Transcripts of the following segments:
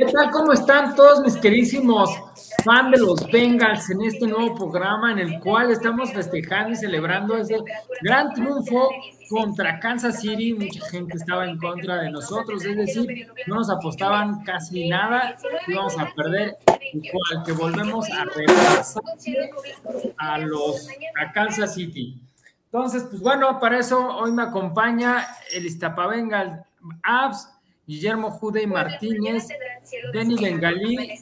¿Qué tal? ¿Cómo están todos mis queridísimos fans de los Bengals en este nuevo programa en el cual estamos festejando y celebrando ese gran triunfo contra Kansas City? Mucha gente estaba en contra de nosotros, es decir, no nos apostaban casi nada, íbamos a perder igual que volvemos a repasar a los a Kansas City. Entonces, pues bueno, para eso hoy me acompaña el Iztapavenga Abs Guillermo Jude y Martínez, Denny Bengalí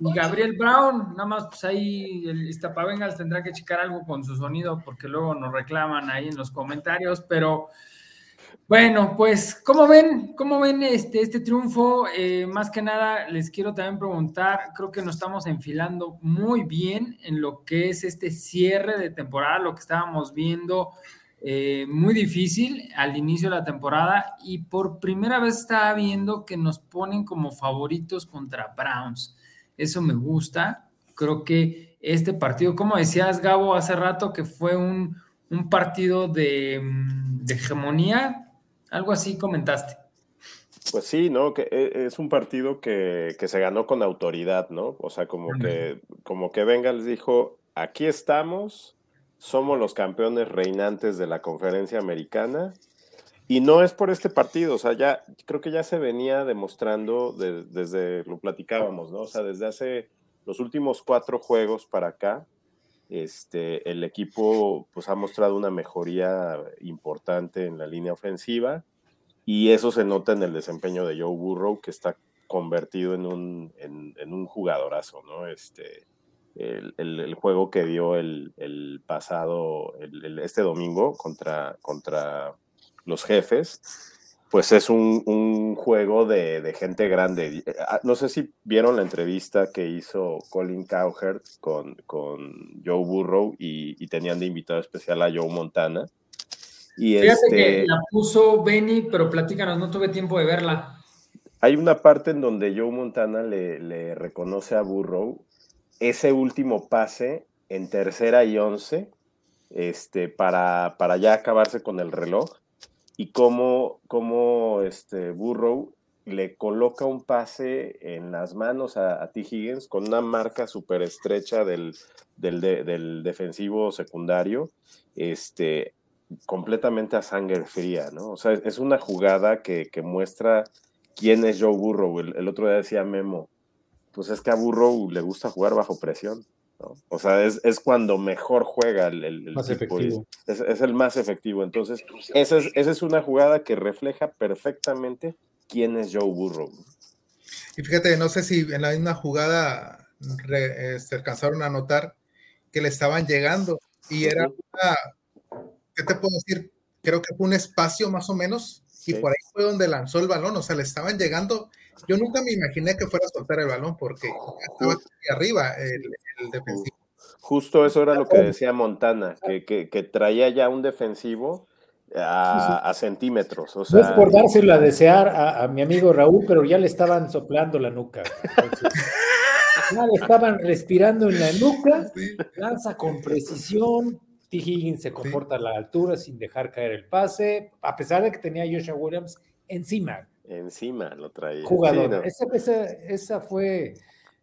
y Gabriel Brown. Nada más, pues ahí el Iztapavengas tendrá que checar algo con su sonido porque luego nos reclaman ahí en los comentarios, pero bueno, pues, ¿cómo ven? ¿Cómo ven este, este triunfo? Eh, más que nada, les quiero también preguntar, creo que nos estamos enfilando muy bien en lo que es este cierre de temporada, lo que estábamos viendo eh, muy difícil al inicio de la temporada y por primera vez estaba viendo que nos ponen como favoritos contra Browns. Eso me gusta. Creo que este partido, como decías Gabo hace rato, que fue un, partido de, hegemonía, algo así comentaste. Pues sí, ¿no? Que e, es un partido que, que, se ganó con autoridad, ¿no? O sea, como que, como que Venga les dijo, aquí estamos, somos los campeones reinantes de la conferencia americana. Y no es por este partido, o sea, ya creo que ya se venía demostrando desde, lo platicábamos, ¿no? O sea, desde hace los últimos cuatro juegos para acá, este, el equipo pues ha mostrado una mejoría importante en la línea ofensiva y eso se nota en el desempeño de Joe Burrow, que está convertido en un, en, un jugadorazo, ¿no? Este, el, juego que dio el, pasado, este domingo contra, contra los jefes, pues es un, juego de, gente grande. Ah, no sé si vieron la entrevista que hizo Colin Cowherd con, con Joe Burrow y, tenían de invitado especial a Joe Montana. Y Fíjate este, que la puso Benny, pero platícanos, no tuve tiempo de verla. Hay una parte en donde Joe Montana le, le reconoce a Burrow ese último pase en tercera y once este, para, para ya acabarse con el reloj y cómo, cómo este, Burrow le coloca un pase en las manos a, T. Higgins con una marca súper estrecha del, del, defensivo secundario, este, completamente a sangre fría, ¿no? O sea, es una jugada que, muestra quién es Joe Burrow. el, otro día decía Memo, pues es que a Burrow le gusta jugar bajo presión. ¿no? O sea, es, cuando mejor juega el, más efectivo. Es, el más efectivo. Entonces, esa es, esa es una jugada que refleja perfectamente quién es Joe Burrow. Y fíjate, no sé si en la misma jugada se este, alcanzaron a notar que le estaban llegando y era una, ¿qué te puedo decir? Creo que fue un espacio más o menos y por ahí fue donde lanzó el balón, o sea, le estaban llegando yo nunca me imaginé que fuera a soltar el balón porque estaba aquí arriba el, defensivo. Justo eso era lo que decía Montana, que, traía ya un defensivo a, centímetros. O sea, no es por dárselo a desear a, mi amigo Raúl, pero ya le estaban soplando la nuca. ya le estaban respirando en la nuca, lanza con precisión. T. Higgins se comporta a la altura sin dejar caer el pase, a pesar de que tenía a Joshua Williams encima. Encima lo traía. Jugador. esa, fue,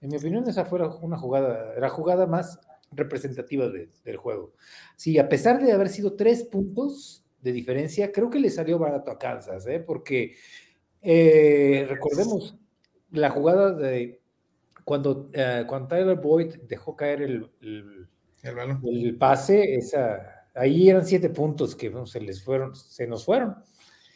en mi opinión, esa fue una jugada, la jugada más representativa del juego. Sí, a pesar de haber sido tres puntos de diferencia, creo que le salió barato a Kansas, ¿eh? porque eh, recordemos la jugada de cuando, eh, cuando Tyler Boyd dejó caer el, el, pase, esa, ahí eran siete puntos que se les fueron, se nos fueron.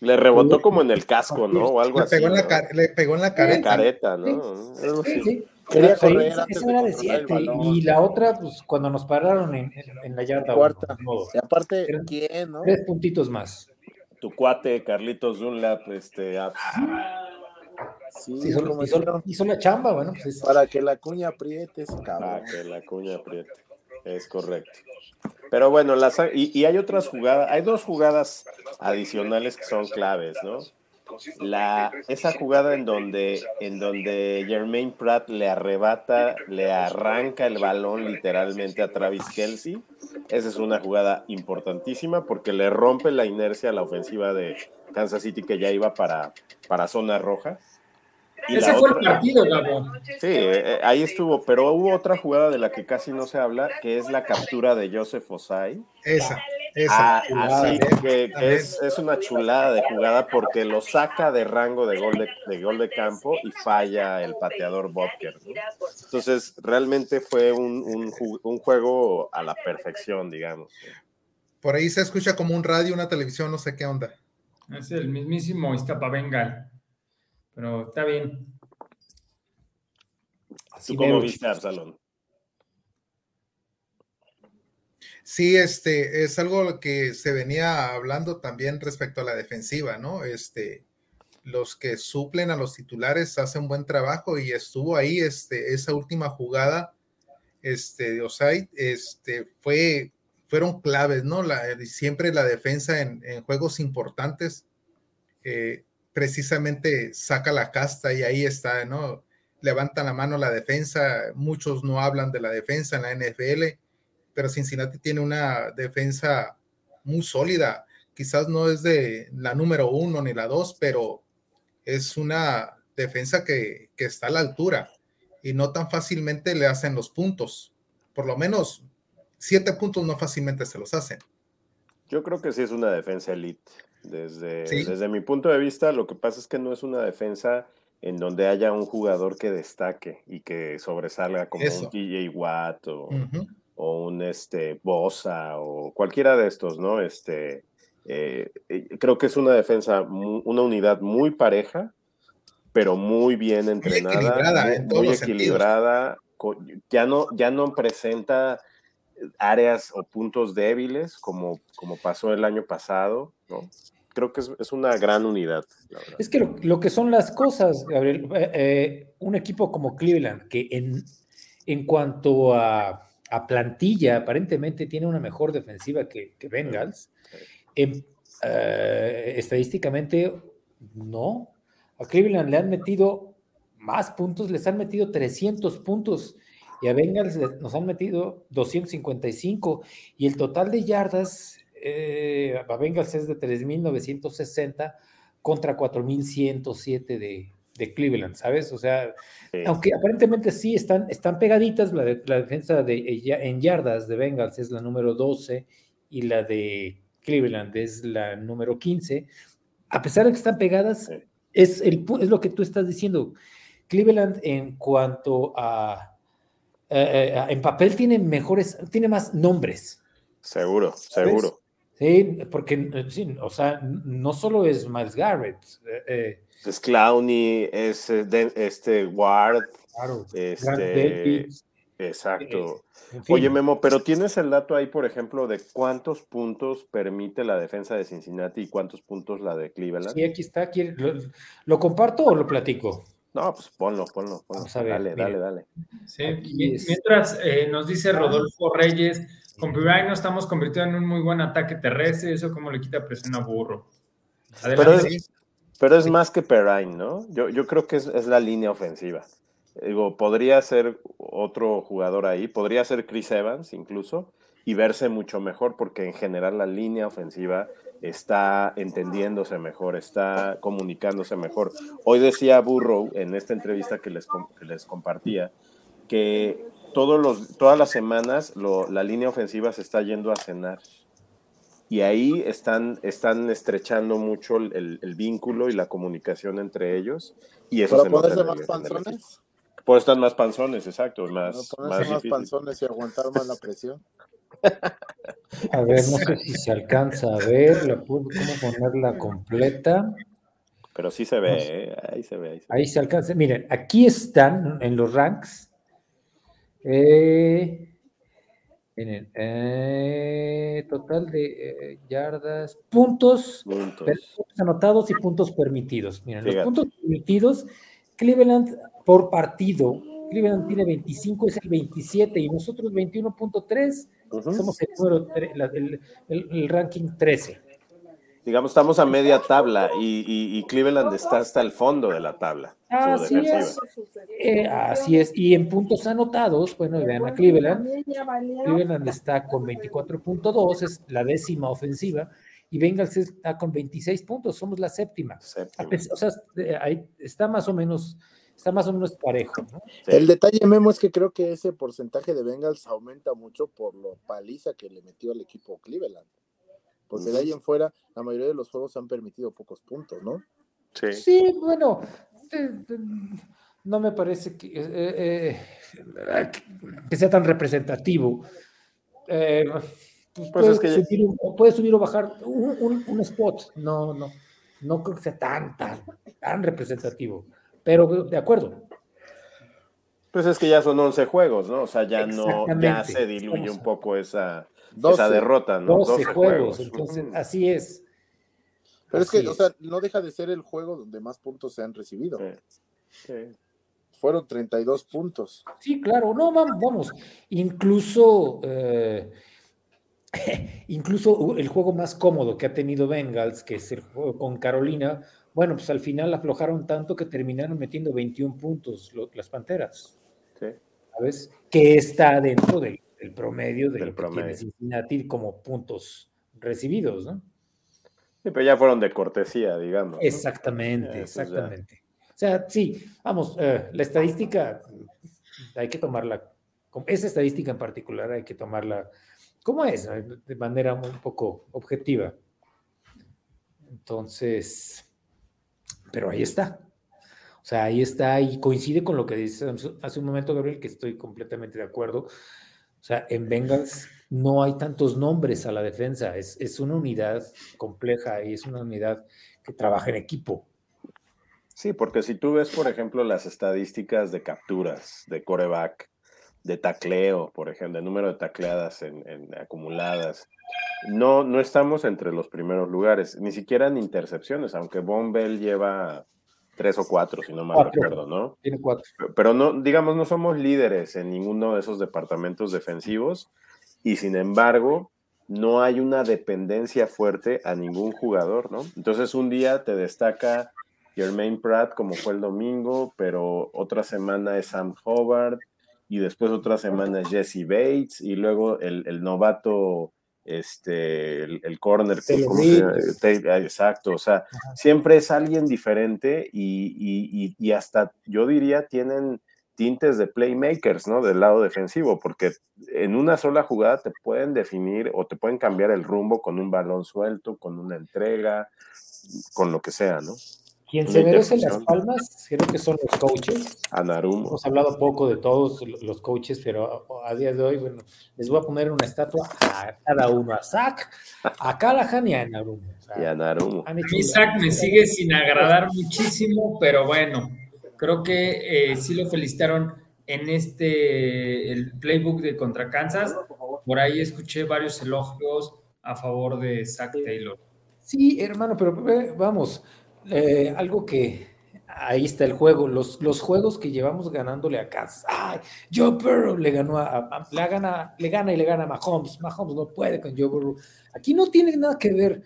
Le rebotó como en el casco, ¿no? O algo le pegó así. En la, le pegó en la careta. careta, ¿no? Sí, sí. Quería correr esa era de siete. Y la otra, pues cuando nos pararon en, en la yarda. Cuarta. y aparte, ¿quién, no? Tres puntitos más. Tu cuate, Carlitos Dunlap, este. Ah, sí, hizo, hizo, hizo, la chamba, bueno. Pues Para que la cuña apriete, cabrón. Para que la cuña apriete. Es correcto. Pero bueno, las, y, hay otras jugadas, hay dos jugadas adicionales que son claves, ¿no? La, esa jugada en donde, en donde Jermaine Pratt le arrebata, le arranca el balón literalmente a Travis Kelsey, esa es una jugada importantísima porque le rompe la inercia a la ofensiva de Kansas City que ya iba para, para zona roja. Ese fue el partido, Gabo. Sí, eh, ahí estuvo, pero hubo otra jugada de la que casi no se habla, que es la captura de Joseph Osai. Esa, esa. Ah, así que, es, es, una chulada de jugada porque lo saca de rango de gol de, de gol de campo y falla el pateador Bobker. ¿no? Entonces, realmente fue un, un, un juego a la perfección, digamos. Por ahí se escucha como un radio, una televisión, no sé qué onda. Es el mismísimo Iztapavengal. Pero está bien. Así como viste, Absalón? Sí, este es algo que se venía hablando también respecto a la defensiva, ¿no? Este, los que suplen a los titulares hacen buen trabajo y estuvo ahí, este, esa última jugada, este, de Osai, este, fue, fueron claves, ¿no? La, siempre la defensa en, en juegos importantes eh, precisamente saca la casta y ahí está, ¿no? Levanta la mano la defensa, muchos no hablan de la defensa en la NFL, pero Cincinnati tiene una defensa muy sólida, quizás no es de la número uno ni la dos, pero es una defensa que, que está a la altura y no tan fácilmente le hacen los puntos, por lo menos siete puntos no fácilmente se los hacen. Yo creo que sí es una defensa elite. Desde, ¿Sí? desde mi punto de vista, lo que pasa es que no es una defensa en donde haya un jugador que destaque y que sobresalga como Eso. un TJ Watt o, uh -huh. o, un este, Bosa o cualquiera de estos, ¿no? Este, eh, creo que es una defensa, una unidad muy pareja, pero muy bien entrenada, muy equilibrada, muy equilibrada ya, no, ya no presenta áreas o puntos débiles como, como pasó el año pasado, ¿no? Creo que es, es una gran unidad. Es que lo, lo, que son las cosas, Gabriel, eh, eh, un equipo como Cleveland, que en, en cuanto a, a, plantilla aparentemente tiene una mejor defensiva que, que Bengals, eh, estadísticamente no. A Cleveland le han metido más puntos, les han metido 300 puntos y a Bengals nos han metido 255 y el total de yardas eh, Bengals es de 3.960 contra 4.107 de, de Cleveland, ¿sabes? O sea, sí. aunque aparentemente sí están, están pegaditas, la, de, la defensa de, en yardas de Bengals es la número 12 y la de Cleveland es la número 15, a pesar de que están pegadas, sí. es, el, es lo que tú estás diciendo. Cleveland en cuanto a, eh, eh, en papel tiene mejores, tiene más nombres. Seguro, seguro. Sí, porque, sí, o sea, no solo es Miles Garrett. Eh, es Clowney, es de, este Ward. Claro, este, exacto. En fin. Oye, Memo, pero tienes el dato ahí, por ejemplo, de cuántos puntos permite la defensa de Cincinnati y cuántos puntos la de Cleveland. Sí, aquí está. ¿Lo, ¿lo comparto o lo platico? No, pues ponlo, ponlo, ponlo. Vamos a ver, dale, dale, dale. Sí, mientras eh, nos dice Rodolfo Reyes, con Pirine no estamos convirtiendo en un muy buen ataque terrestre, eso como le quita presión a Burro. Pero es, pero es, más que Perrine, ¿no? Yo, yo creo que es, es, la línea ofensiva. Digo, podría ser otro jugador ahí, podría ser Chris Evans incluso, y verse mucho mejor, porque en general la línea ofensiva está entendiéndose mejor, está comunicándose mejor. Hoy decía Burrow en esta entrevista que les, que les compartía que todos los, todas las semanas lo, la línea ofensiva se está yendo a cenar. Y ahí están, están estrechando mucho el, el vínculo y la comunicación entre ellos. Y eso ¿Para ponerse más panzones? Pueden estar más panzones, exacto. Más, más, más panzones y aguantar más la presión. A ver, no sé si se alcanza a ver, la puedo, cómo ponerla completa. Pero sí se ve, ¿eh? ahí se ve. Ahí se, ahí se alcanza. Miren, aquí están en los ranks eh, miren, eh, total de eh, yardas, puntos, puntos. anotados y puntos permitidos. Miren, Fíjate. los puntos permitidos, Cleveland por partido, Cleveland tiene 25, es el 27 y nosotros 21.3, uh -huh. somos el, número, el, el, el ranking 13 digamos, estamos a media tabla y, y, y, Cleveland está hasta el fondo de la tabla. Así es. Eh, así es. Y en puntos anotados, bueno, vean a Cleveland. Cleveland está con 24.2, es la décima ofensiva. y Bengals está con 26 puntos, somos la séptima. O sea, ahí está más o menos, está más o menos parejo. El detalle, Memo, es que creo que ese porcentaje de Bengals aumenta mucho por lo paliza que le metió al equipo Cleveland. Porque de ahí en fuera, la mayoría de los juegos han permitido pocos puntos, ¿no? Sí. Sí, bueno, no me parece que, eh, eh, que sea tan representativo. Eh, pues puede, que subir, puede, subir, o bajar un, spot. No, no, no creo que sea tan, tan, tan representativo. Pero de acuerdo. Pues es que ya son 11 juegos, ¿no? O sea, ya no, ya se diluye un poco esa, esa derrota, ¿no? 12, juegos, entonces así es. Pero es que, o sea, no deja de ser el juego donde más puntos se han recibido. Fueron 32 puntos. Sí, claro, no, vamos, vamos. Incluso, eh, incluso el juego más cómodo que ha tenido Bengals, que es el juego con Carolina, bueno, pues al final aflojaron tanto que terminaron metiendo 21 puntos las Panteras. Sí. ¿Sabes? Que está dentro del, promedio del, promedio. de Cincinnati como puntos recibidos, ¿no? Sí, pero ya fueron de cortesía, digamos. Exactamente, exactamente. O sea, sí, vamos, eh, la estadística hay que tomarla, esa estadística en particular hay que tomarla como es, de manera un poco objetiva. Entonces, pero ahí está. O sea, ahí está y coincide con lo que dice hace un momento, Gabriel, que estoy completamente de acuerdo. O sea, en Bengals no hay tantos nombres a la defensa, es, es una unidad compleja y es una unidad que trabaja en equipo. Sí, porque si tú ves, por ejemplo, las estadísticas de capturas, de coreback, de tacleo, por ejemplo, de número de tacleadas en, acumuladas, no, no estamos entre los primeros lugares, ni siquiera en intercepciones, aunque Bombell lleva tres o cuatro, si no mal recuerdo, ¿no? Tiene cuatro. Pero no, digamos, no somos líderes en ninguno de esos departamentos defensivos y sin embargo no hay una dependencia fuerte a ningún jugador, ¿no? Entonces un día te destaca Jermaine Pratt como fue el domingo, pero otra semana es Sam Hobart y después otra semana es Jesse Bates y luego el, novato este, el, corner, exacto, o sea, siempre es alguien diferente y, y, hasta yo diría tienen tintes de playmakers, ¿no? Del lado defensivo, porque en una sola jugada te pueden definir o te pueden cambiar el rumbo con un balón suelto, con una entrega, con lo que sea, ¿no? Quien se merece las palmas, creo que son los coaches. Anarumo. Hemos hablado poco de todos los coaches, pero a día de hoy, bueno, les voy a poner una estatua a cada uno, a Zach, a Callahan y a Anarumo. y a Anarumo. A mí Zach me sigue sin agradar muchísimo, pero bueno, creo que eh, sí lo felicitaron en este, el playbook de contra Kansas. Por ahí escuché varios elogios a favor de Zach Taylor. Sí, hermano, pero eh, vamos, eh, algo que ahí está el juego, los, los juegos que llevamos ganándole a Kansas. Ay, Joe Burrow le ganó a, le gana, le gana y le gana a Mahomes. Mahomes no puede con Joe Burrow. Aquí no tiene nada que ver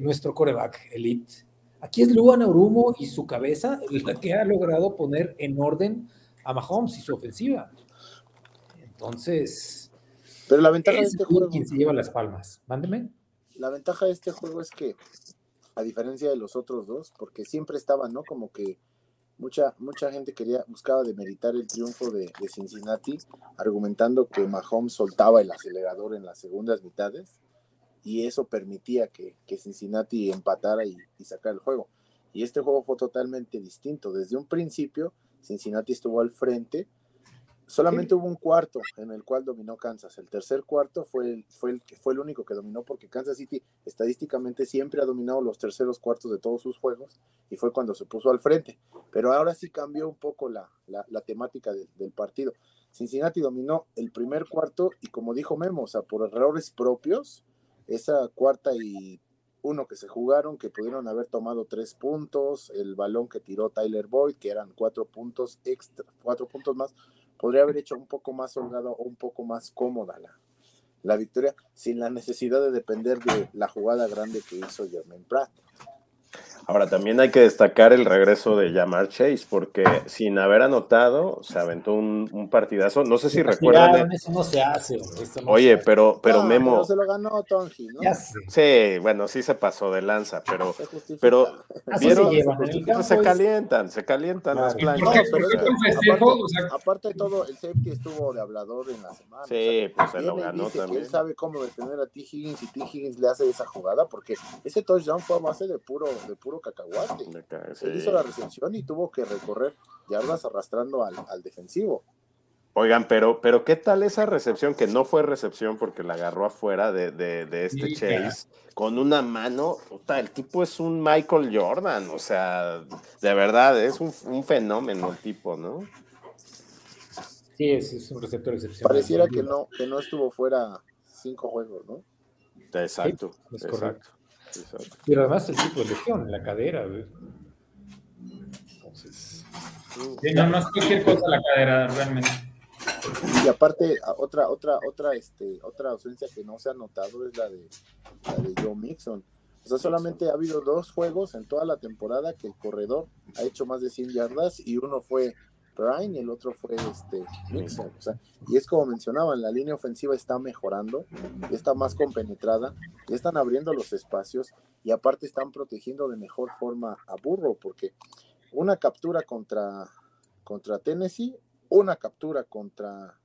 nuestro coreback elite Aquí es Luan Aurumo y su cabeza la que ha logrado poner en orden a Mahomes y su ofensiva. Entonces. Pero la ventaja de este juego. quien se lleva las palmas. Mándeme. La ventaja de este juego es que, a diferencia de los otros dos, porque siempre estaban, ¿no? Como que mucha, mucha gente quería, buscaba demeritar el triunfo de, Cincinnati, argumentando que Mahomes soltaba el acelerador en las segundas mitades y eso permitía que, Cincinnati empatara y, sacara el juego. Y este juego fue totalmente distinto. Desde un principio, Cincinnati estuvo al frente. Solamente hubo un cuarto en el cual dominó Kansas. El tercer cuarto fue el, fue, el, fue el único que dominó porque Kansas City estadísticamente siempre ha dominado los terceros cuartos de todos sus juegos y fue cuando se puso al frente. Pero ahora sí cambió un poco la, temática del partido. Cincinnati dominó el primer cuarto y como dijo Memo, o sea, por errores propios, esa cuarta y uno que se jugaron, que pudieron haber tomado tres puntos, el balón que tiró Tyler Boyd, que eran cuatro puntos extra, cuatro puntos más, podría haber hecho un poco más holgado o un poco más cómoda la, la victoria, sin la necesidad de depender de la jugada grande que hizo Jermaine Pratt. Ahora también hay que destacar el regreso de Jamar Chase, porque sin haber anotado, se aventó un, un partidazo. No sé si recuerdan. Eso no se hace, eso no Oye, se pero, pero No, Memo. pero se lo ganó Tonji, ¿no? Ya sé. Sí, bueno, sí se pasó de lanza, pero, pero vieron, se llevan. Pues se es- calientan, se calientan las Claro. Planchas. pero o sea, que aparte, o sea- aparte de todo, el safety estuvo de hablador en la semana. Sí, pues se lo ganó dice que también. Él sabe cómo detener a T. Higgins y T. Higgins le hace esa jugada porque ese touchdown fue a base de puro, de puro cacahuate. Sí. Él hizo la recepción y tuvo que recorrer yardas arrastrando al, al defensivo. Oigan, pero, pero ¿qué tal esa recepción? Que no fue recepción porque la agarró afuera de, de, de este Sí, Chase con una mano. Puta, el tipo es un Michael Jordan, o sea, de verdad, es un, un fenómeno el tipo, ¿no? Sí, es, es un receptor excepcional. Pareciera que no, que no estuvo fuera cinco juegos, ¿no? Exacto, es exacto. correcto. Exacto. Pero además el tipo de lesión en la cadera. Entonces, Sí, no, no es cualquier cosa la cadera, realmente. Y aparte, otra, otra, otra, este, otra ausencia que no se ha notado es la de, la de Joe Mixon. O sea, solamente ha habido dos juegos en toda la temporada que el corredor ha hecho más de 100 yardas y uno fue Ryan y el otro fue este Mixon. O sea, y es como mencionaban, la línea ofensiva está mejorando, está más compenetrada, ya están abriendo los espacios y aparte están protegiendo de mejor forma a Burro, porque una captura contra, contra Tennessee, una captura contra,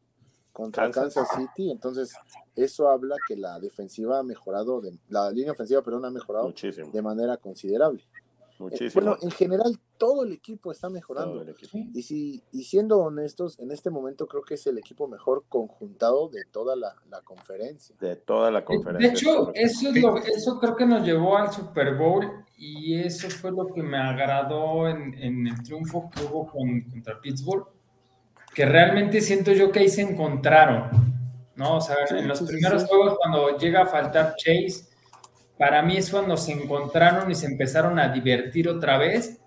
contra Kansas. Kansas. City, entonces eso habla que la defensiva ha mejorado, de, la línea ofensiva, perdón, ha mejorado Muchísimo, de manera considerable. Eh, muchísimo. Bueno, en general todo el equipo está mejorando. Todo el equipo. Y, si, y siendo honestos, en este momento creo que es el equipo mejor conjuntado de toda la, la conferencia. De toda la conferencia. De hecho, eso, es lo, eso creo que nos llevó al Super Bowl y eso fue lo que me agradó en, en el triunfo que hubo con, contra Pittsburgh, que realmente siento yo que ahí se encontraron, ¿no? O sea, Sí, en los sí, primeros sí. juegos cuando llega a faltar Chase, para mí es cuando se encontraron y se empezaron a divertir otra vez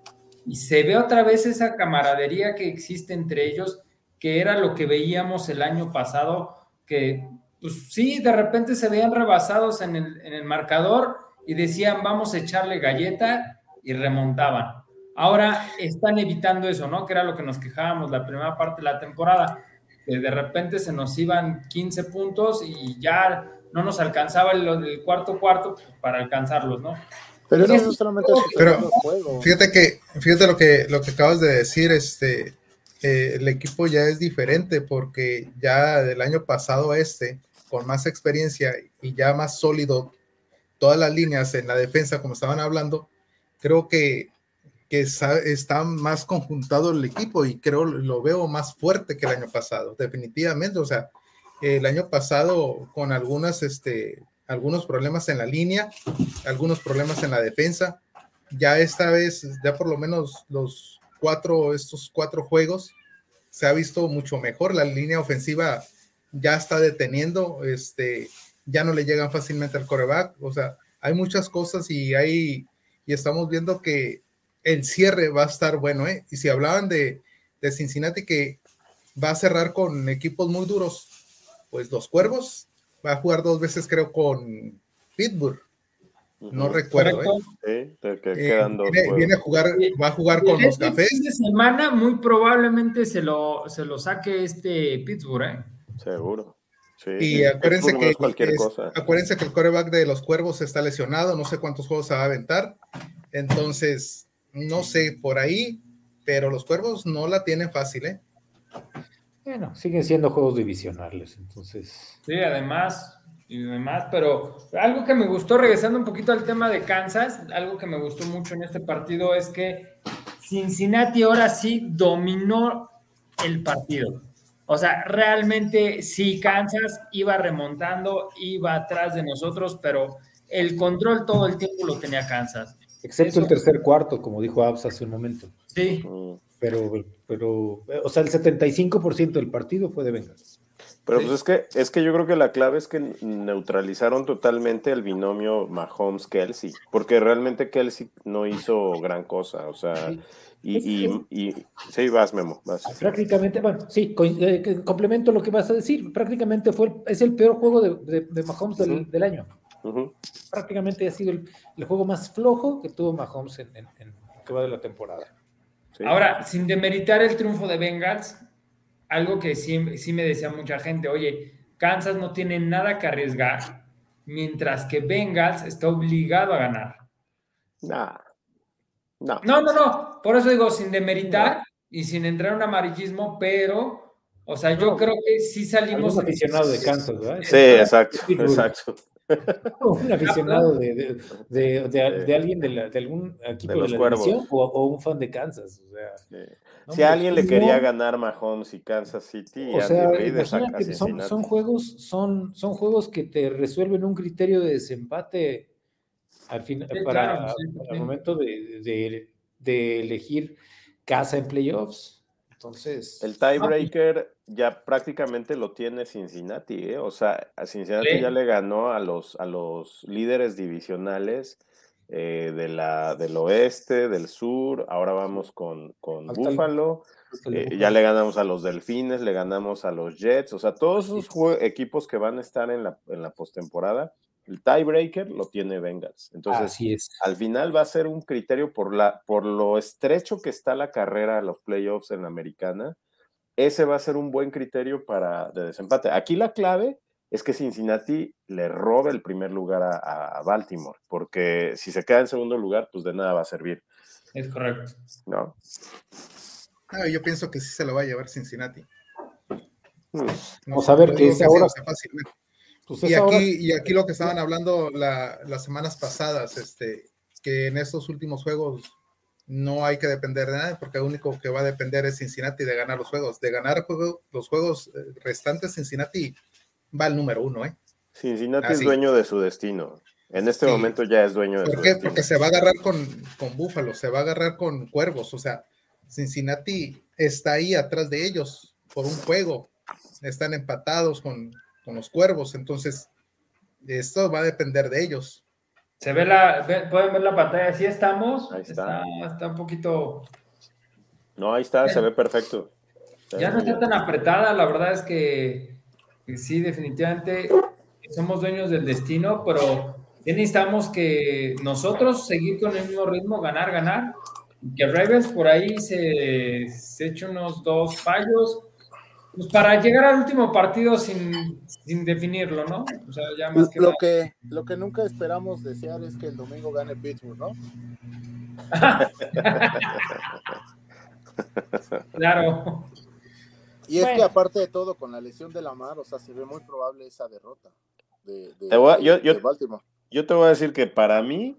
y se ve otra vez esa camaradería que existe entre ellos, que era lo que veíamos el año pasado, que pues sí, de repente se veían rebasados en el, en el marcador y decían vamos a echarle galleta y remontaban. Ahora están evitando eso, ¿no? Que era lo que nos quejábamos la primera parte de la temporada, que de repente se nos iban 15 puntos y ya no nos alcanzaba el, el cuarto cuarto para alcanzarlos, ¿no? Pero Sí, eso no solamente es pero- los juegos. Fíjate que, fíjate lo que, lo que acabas de decir, este, eh, el equipo ya es diferente porque ya del año pasado a este, con más experiencia y ya más sólido, todas las líneas en la defensa, como estaban hablando, creo que, que sa- está más conjuntado el equipo y creo lo veo más fuerte que el año pasado, definitivamente. O sea, el año pasado con algunas, este, algunos problemas en la línea, algunos problemas en la defensa, ya esta vez, ya por lo menos los cuatro, estos cuatro juegos, se ha visto mucho mejor. La línea ofensiva ya está deteniendo, este, ya no le llegan fácilmente al coreback. O sea, hay muchas cosas y hay, y estamos viendo que el cierre va a estar bueno, ¿eh? Y si hablaban de, de Cincinnati que va a cerrar con equipos muy duros, pues los Cuervos va a jugar dos veces, creo, con Pittsburgh. No recuerdo, ¿eh? Sí, te- que Eh, quedan dos viene, a jugar, va a jugar con los Este cafés. fin de semana muy probablemente se lo, se lo saque este Pittsburgh, ¿eh? Seguro. Sí, Y sí, acuérdense Pittsburgh no que, es cualquier es- cosa. acuérdense que el coreback de los cuervos está lesionado, no sé cuántos juegos se va a aventar. Entonces, no sé por ahí, pero los cuervos no la tienen fácil, ¿eh? Bueno, siguen siendo juegos divisionales, entonces. Sí, además, y demás, pero algo que me gustó, regresando un poquito al tema de Kansas, algo que me gustó mucho en este partido es que Cincinnati ahora sí dominó el partido. O sea, realmente sí, Kansas iba remontando, iba atrás de nosotros, pero el control todo el tiempo lo tenía Kansas. Excepto Eso- el tercer cuarto, como dijo Abs hace un momento. Sí. Pero, pero, o sea, el 75% del partido fue de Bengals. Pero Sí. pues es que, es que yo creo que la clave es que neutralizaron totalmente el binomio Mahomes-Kelsey, porque realmente Kelsey no hizo gran cosa, o sea, y, y, y sí, vas, Memo, vas. Prácticamente, bueno, sí, eh, complemento lo que vas a decir. Prácticamente fue el- es el peor juego de, de, de Mahomes del año. prácticamente ha sido el, juego más flojo que tuvo Mahomes en, en, en que va de la temporada. Ahora, sin demeritar el triunfo de Bengals, algo que sí, sí me decía mucha gente, oye, Kansas no tiene nada que arriesgar, mientras que Bengals está obligado a ganar. No. No. No, no, no. Por eso digo, sin demeritar y sin entrar en un amarillismo, pero, o sea, yo creo que sí salimos. aficionado de Kansas, ¿verdad? Sí, exacto, exacto. Un aficionado de, de, de, alguien de, algún equipo de, la división o, un fan de Kansas. O sea, si a alguien le quería ganar Mahomes y Kansas City, o sea, imagínate, son, son, juegos, son, son juegos que te resuelven un criterio de desempate al fin, para, el momento de, elegir casa en playoffs. Entonces. El tiebreaker ya prácticamente lo tiene Cincinnati, ¿eh? O sea, a Cincinnati ya le ganó a los, a los líderes divisionales eh, de la, del oeste, del sur. Ahora vamos con, con Buffalo. Eh, ya le ganamos a los Delfines, le ganamos a los Jets. O sea, todos esos equipos que van a estar en la, en la postemporada el tiebreaker lo tiene Bengals. Entonces, al final va a ser un criterio por, la, por lo estrecho que está la carrera a los playoffs en la americana. Ese va a ser un buen criterio para de desempate. Aquí la clave es que Cincinnati le robe el primer lugar a, Baltimore, porque si se queda en segundo lugar, pues de nada va a servir. Es correcto. ¿No? Ah, yo pienso que sí se lo va a llevar Cincinnati. Hmm. Vamos a ver qué es ahora. Pues y, aquí, y aquí lo que estaban hablando las semanas pasadas, este, que en estos últimos juegos no hay que depender de nada, porque lo único que va a depender es Cincinnati de ganar los juegos. De ganar los juegos eh, restantes, Cincinnati va al número uno, ¿eh? Cincinnati es dueño de su destino. En este momento ya es dueño de ¿Por qué? Porque se va a agarrar con, con Búfalo, se va a agarrar con Cuervos. O sea, Cincinnati está ahí atrás de ellos por un juego. Están empatados con, con los cuervos. Entonces, esto va a depender de ellos. Se ve la, pueden ver la pantalla, sí estamos. Ahí está. está. un poquito. No, ahí está, se ve perfecto. ya no está tan apretada, la verdad es que, sí, definitivamente somos dueños del destino, pero necesitamos que nosotros seguir con el mismo ritmo, ganar, ganar. Que Ravens por ahí se, se eche unos dos fallos, pues para llegar al último partido sin, definirlo, ¿no? O sea, ya más que lo, que, lo que nunca esperamos desear es que el domingo gane Pittsburgh, ¿no? claro. Y es que aparte de todo, con la lesión de la mar, o sea, se ve muy probable esa derrota de, Baltimore. Yo te voy a decir que para mí,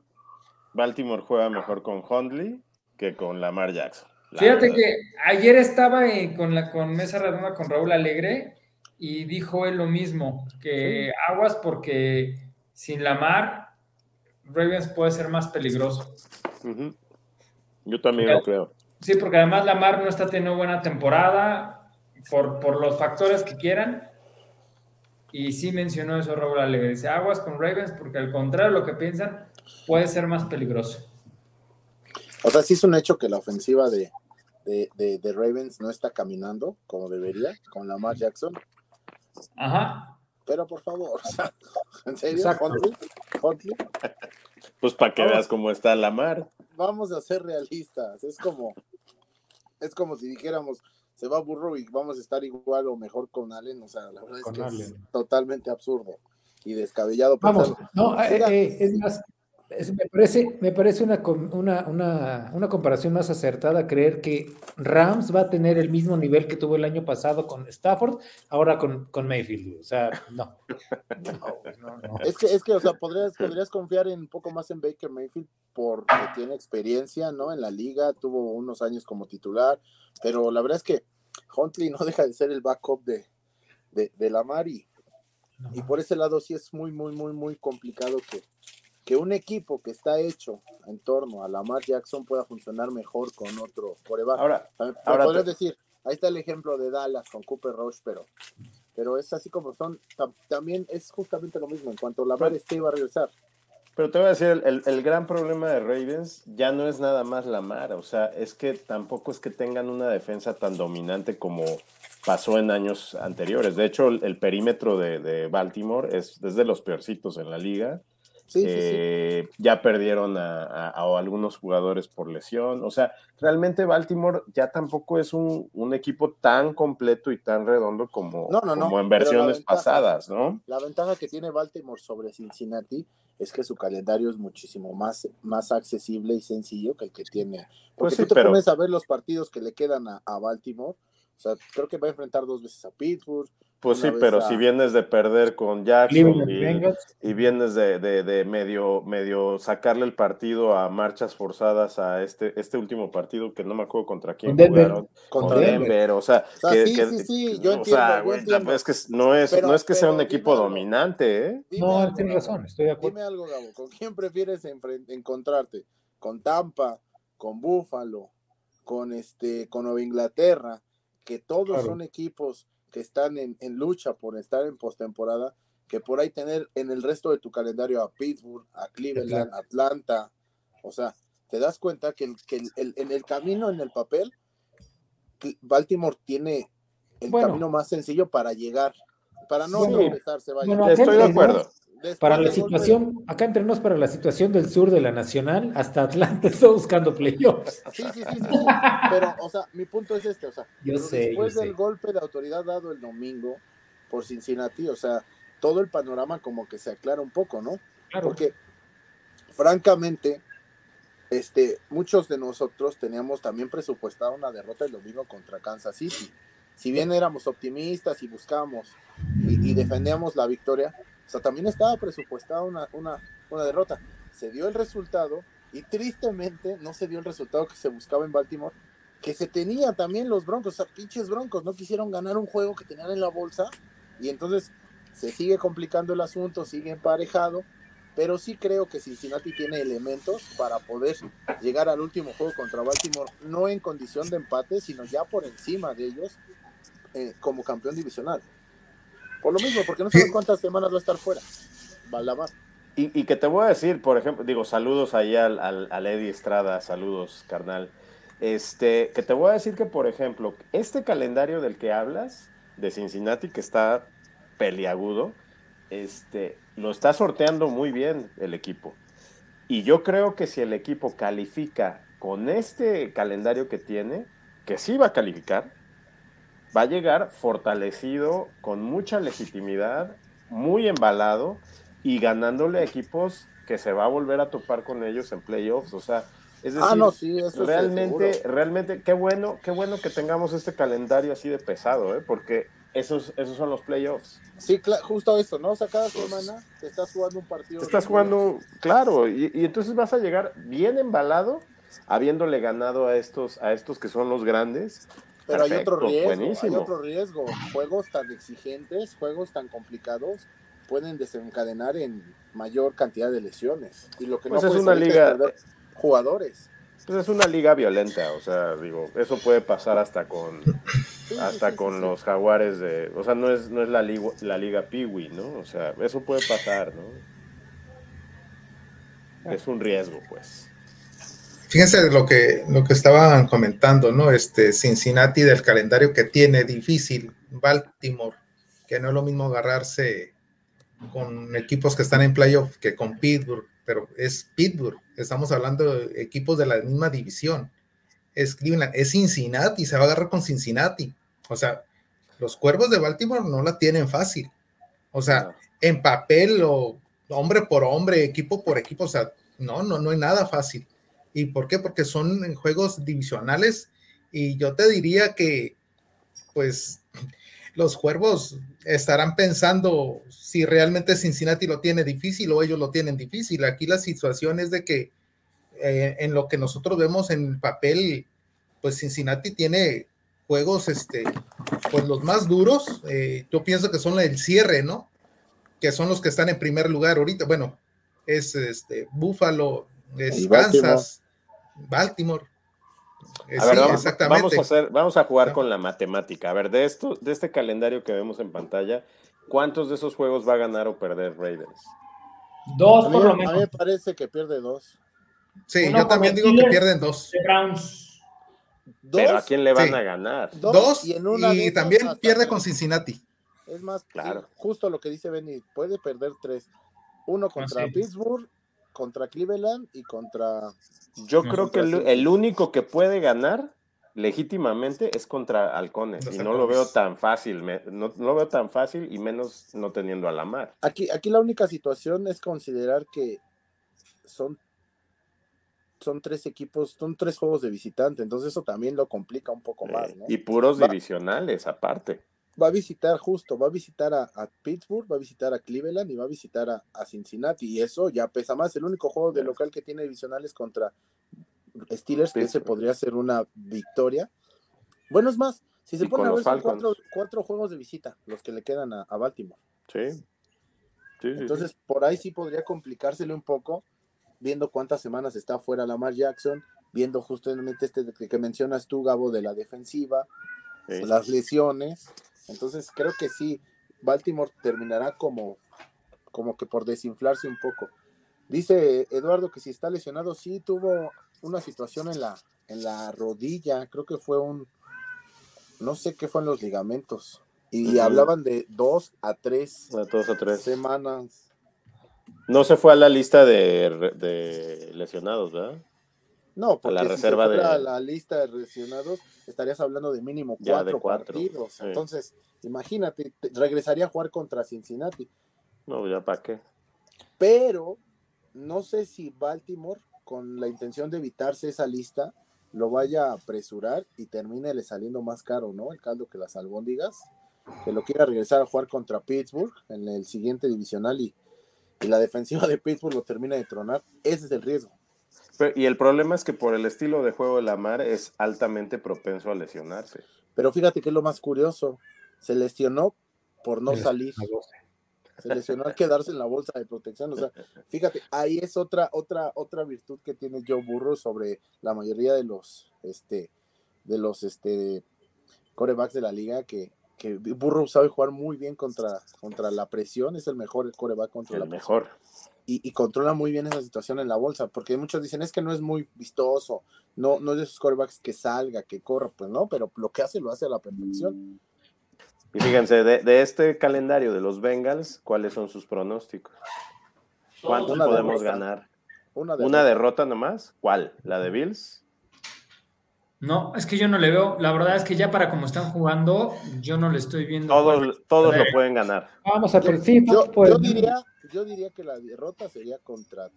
Baltimore juega mejor con Hundley que con Lamar Jackson. Fíjate que ayer estaba con, la, con Mesa Redonda con Raúl Alegre y dijo él lo mismo, que aguas porque sin la mar, Ravens puede ser más peligroso. Yo también lo creo. Sí, porque además la mar no está teniendo buena temporada por, por los factores que quieran. Y sí mencionó eso Raúl Alegre. Dice, aguas con Ravens porque al contrario de lo que piensan, puede ser más peligroso. O sea, sí es un hecho que la ofensiva de, de, Ravens no está caminando como debería con Lamar Jackson. Ajá. Pero por favor, ¿en serio? Pues para que veas cómo está Lamar. Vamos a ser realistas. Es como, es como si dijéramos, se va Burrow y vamos a estar igual o mejor con Allen. O sea, la verdad es que es totalmente absurdo y descabellado. Vamos, no, eh, eh, es más, me parece, me parece una, una, una, comparación más acertada creer que Rams va a tener el mismo nivel que tuvo el año pasado con Stafford, ahora con, con Mayfield. O sea, no. Es que, es que, o sea, podrías, podrías confiar un poco más en Baker Mayfield porque tiene experiencia, ¿no? En la liga, tuvo unos años como titular, pero la verdad es que Huntley no deja de ser el backup de, de, de Lamar y, y por ese lado sí es muy, muy, muy, muy complicado que que un equipo que está hecho en torno a Lamar Jackson pueda funcionar mejor con otro coreback. Ahora, ahora podrías decir, ahí está el ejemplo de Dallas con Cooper Rush, pero, pero es así como son, también es justamente lo mismo, en cuanto Lamar esté iba a regresar. Pero te voy a decir, el, el, gran problema de Ravens ya no es nada más Lamar, o sea, es que tampoco es que tengan una defensa tan dominante como pasó en años anteriores. De hecho, el, perímetro de, de Baltimore es desde los peorcitos en la liga Sí, sí, sí. Eh, ya perdieron a, a- a algunos jugadores por lesión. O sea, realmente Baltimore ya tampoco es un, un equipo tan completo y tan redondo como, No, no, no, como en versiones ventaja- pasadas, ¿no? La ventaja que tiene Baltimore sobre Cincinnati es que su calendario es muchísimo más, más accesible y sencillo que el que tiene. Porque Pues tú te pero- pones a ver los partidos que le quedan a, a Baltimore. O sea, creo que va a enfrentar dos veces a Pittsburgh. Pues sí, pero a- si vienes de perder con Jackson y, vienes de, de- de medio, medio sacarle el partido a marchas forzadas a este, este último partido que no me acuerdo contra quién Con Denver. jugaron. Contra Con Denver. Denver, o sea, O sea, que, sí, que- sí, sí, yo o entiendo, sea, yo güey, entiendo. es que no es, Pero- no es que sea un equipo algo. dominante, ¿eh? Dime No, algo, tienes Gabo. razón, estoy de acuerdo. Dime algo, Gabo. ¿Con quién prefieres encontrarte? ¿Con Tampa? ¿Con Buffalo? ¿Con, este, con Nueva Inglaterra? Que todos Claro. son equipos que están en, en lucha por estar en postemporada. Que por ahí tener en el resto de tu calendario a Pittsburgh, a Cleveland, Atlanta. O sea, te das cuenta que, el, que el- el- en el camino, en el papel, Baltimore tiene el Bueno. camino más sencillo para llegar. Para no Bueno, tropezarse, vaya. bueno, Estoy de acuerdo. Después Para la golpe- situación, acá entre nos, para la situación del sur de la Nacional, hasta Atlanta está buscando playoffs. Sí, sí, sí, sí. Pero, o sea, mi punto es este, o sea, Yo yo después sé. del golpe de autoridad dado el domingo por Cincinnati, o sea, todo el panorama como que se aclara un poco, ¿no? Claro. Porque, francamente, este, muchos de nosotros teníamos también presupuestada una derrota el domingo contra Kansas City. Si bien éramos optimistas y buscábamos y, y defendíamos la victoria, o sea, también estaba presupuestada una, una, una derrota. Se dio el resultado y tristemente no se dio el resultado que se buscaba en Baltimore, que se tenía también los Broncos, o sea, pinches Broncos, no quisieron ganar un juego que tenían en la bolsa y entonces se sigue complicando el asunto, sigue emparejado, pero sí creo que Cincinnati tiene elementos para poder llegar al último juego contra Baltimore, no en condición de empate, sino ya por encima de ellos eh, como campeón divisional. Por lo mismo, porque no sabes cuántas semanas va a estar fuera. Y, y que te voy a decir, por ejemplo, digo, saludos ahí al, al, al Eddie Estrada, saludos, carnal. Este, que te voy a decir que, por ejemplo, este calendario del que hablas, de Cincinnati, que está peliagudo, este, lo está sorteando muy bien el equipo. Y yo creo que si el equipo califica con este calendario que tiene, que sí va a calificar, va a llegar fortalecido, con mucha legitimidad, muy embalado y ganándole a equipos que se va a volver a topar con ellos en playoffs. O sea, es decir, ah, no, sí, eso es realmente, realmente, qué bueno, qué bueno que tengamos este calendario así de pesado, ¿eh? porque esos, esos son los playoffs. Sí, justo eso, ¿no? O sea, cada semana te estás jugando un partido. Te estás jugando, claro, y, y entonces vas a llegar bien embalado, habiéndole ganado a estos, a estos que son los grandes. Pero hay otro riesgo, hay otro riesgo. Juegos tan exigentes, juegos tan complicados, pueden desencadenar en mayor cantidad de lesiones. Y lo que Pues no es puedes una liga- jugadores. Pues es una liga violenta, o sea, digo, eso puede pasar hasta con Sí, hasta sí, con sí, los jaguares de, o sea, no es no es la liga la liga Peewee, ¿no? O sea, eso puede pasar, ¿no? Es un riesgo, pues. Fíjense lo que, lo que estaban comentando, ¿no? Este Cincinnati del calendario que tiene difícil, Baltimore, que no es lo mismo agarrarse con equipos que están en playoff que con Pittsburgh, pero es Pittsburgh, estamos hablando de equipos de la misma división. Es Cleveland, es Cincinnati, se va a agarrar con Cincinnati. O sea, los cuervos de Baltimore no la tienen fácil. O sea, en papel o hombre por hombre, equipo por equipo, o sea, no, no, no hay nada fácil. ¿Y por qué? Porque son juegos divisionales y yo te diría que, pues, los cuervos estarán pensando si realmente Cincinnati lo tiene difícil o ellos lo tienen difícil. Aquí la situación es de que eh, en lo que nosotros vemos en el papel, pues Cincinnati tiene juegos, este, pues los más duros, eh, yo pienso que son el cierre, ¿no? Que son los que están en primer lugar ahorita. Bueno, es este Buffalo, es. Kansas, Baltimore. Eh, A ver, sí, vamos, exactamente. vamos a hacer, vamos a jugar con la matemática. A ver, de esto, de este calendario que vemos en pantalla, ¿cuántos de esos juegos va a ganar o perder Ravens? Dos por lo a mí menos. me parece que pierde dos. Sí, Uno yo también digo que pierden dos. Browns. Dos, Pero ¿a quién le van Sí. a ganar? dos, Dos, y en una también pierde con Cincinnati. Es más, Claro. sí, justo lo que dice Benny, puede perder tres. Uno contra sí. Pittsburgh, contra Cleveland y contra. Yo No, creo que el, único que puede ganar legítimamente es contra Halcones. Los y no lo veo tan fácil. me- no, no lo veo tan fácil y menos no teniendo a la mar. Aquí, aquí la única situación es considerar que son, son tres equipos, son tres juegos de visitante, entonces eso también lo complica un poco más, ¿no? Y puros Va- divisionales aparte. Va a visitar justo, va a visitar a, a Pittsburgh, va a visitar a Cleveland y va a visitar a, a Cincinnati. Y eso ya pesa más. El único juego de local que tiene divisionales contra Steelers, que ese podría ser una victoria. Bueno, es más, si se Y ponen a ver, son cuatro, cuatro juegos de visita los que le quedan a, a Baltimore. Sí. Sí, sí, sí. Entonces, por ahí sí podría complicársele un poco, viendo cuántas semanas está fuera Lamar Jackson, viendo justamente este que, mencionas tú, Gabo, de la defensiva, las lesiones. Entonces, creo que sí, Baltimore terminará como, como que por desinflarse un poco. Dice Eduardo que si está lesionado, sí tuvo una situación en la, en la rodilla, creo que fue un, no sé qué fue en los ligamentos. Y hablaban de dos a dos tres. semanas. No se fue a la lista de, de lesionados, ¿verdad? No, porque la si reserva se fuera de- a la lista de lesionados, estarías hablando de mínimo cuatro, de cuatro, partidos. sí. Entonces, imagínate, te- regresaría a jugar contra Cincinnati. No, ya para qué. Pero no sé si Baltimore, con la intención de evitarse esa lista, lo vaya a apresurar y termine le saliendo más caro, ¿no? El caldo que las albóndigas, que lo quiera regresar a jugar contra Pittsburgh en el siguiente divisional y, y la defensiva de Pittsburgh lo termina de tronar. Ese es el riesgo. Pero- y el problema es que por el estilo de juego de la mar es altamente propenso a lesionarse. Pero fíjate que es lo más curioso. Se lesionó por no salir. Se lesionó al quedarse en la bolsa de protección. O sea, fíjate, ahí es otra, otra, otra virtud que tiene Joe Burrow sobre la mayoría de los, este, de los, este, corebacks de la liga que, que Burrow sabe jugar muy bien contra, contra la presión. Es el mejor coreback contra la El presión mejor. Y, y controla muy bien esa situación en la bolsa, porque muchos dicen es que no es muy vistoso, no, no es de esos corebacks que salga, que corra, pues no, pero lo que hace lo hace a la perfección. Y fíjense, de, de este calendario de los Bengals, ¿cuáles son sus pronósticos? ¿Cuántos Una podemos derrota. ganar? Una, ¿Una derrota. derrota nomás? ¿Cuál? ¿La de Bills? No, es que yo no le veo. La verdad es que ya para como están jugando, yo no le estoy viendo. Todos, todos lo pueden ganar. Vamos a ver, sí, yo- pues, yo diría, yo diría que la derrota sería contra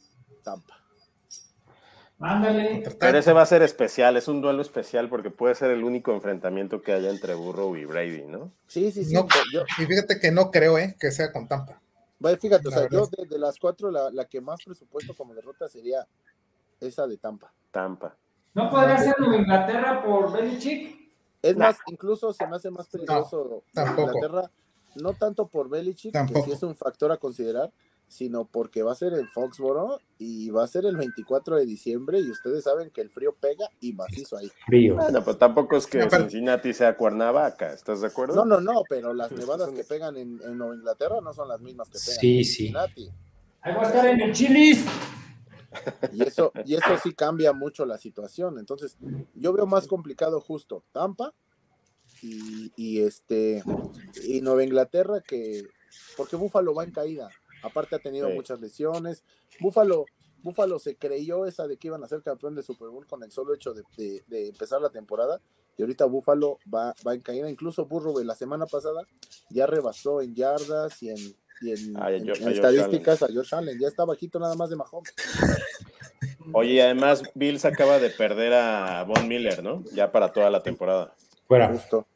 Tampa. Ándale. Pero ese va a ser especial, es un duelo especial porque puede ser el único enfrentamiento que haya entre Burrow y Brady, ¿no? Sí, sí, sí. No, yo, y fíjate que no creo, ¿eh? Que sea con Tampa. bueno, fíjate, o sea, yo de, de las cuatro, la, la que más presupuesto como derrota sería esa de Tampa. Tampa. ¿No podría ser Nueva Inglaterra por Belichick? Es Nah. más, incluso se me hace más peligroso tampoco. Inglaterra, no tanto por Belichick, que sí es un factor a considerar, sino porque va a ser en Foxboro y va a ser el 24 de diciembre y ustedes saben que el frío pega y macizo ahí. frío. Bueno, pero tampoco es que No, pero- Cincinnati sea Cuernavaca, ¿estás de acuerdo? No, no, no, pero las nevadas que pegan en, en Nueva Inglaterra no son las mismas que pegan Sí, en sí. Cincinnati. Ahí va a estar en el Chilis. Y eso, y eso sí cambia mucho la situación. Entonces, yo veo más complicado justo Tampa y, y este y Nueva Inglaterra que porque Búfalo va en caída. Aparte ha tenido Sí. muchas lesiones. Búfalo, Búfalo se creyó esa de que iban a ser campeón de Super Bowl con el solo hecho de, de- de empezar la temporada. Y ahorita Búfalo va, va en caída. Incluso Burro la semana pasada ya rebasó en yardas y en, y en, estadísticas a Josh Allen. Ya está bajito nada más de Mahomes. Oye, y además Bills acaba de perder a Von Miller, ¿no? Ya para toda la temporada. Fuera. Justo.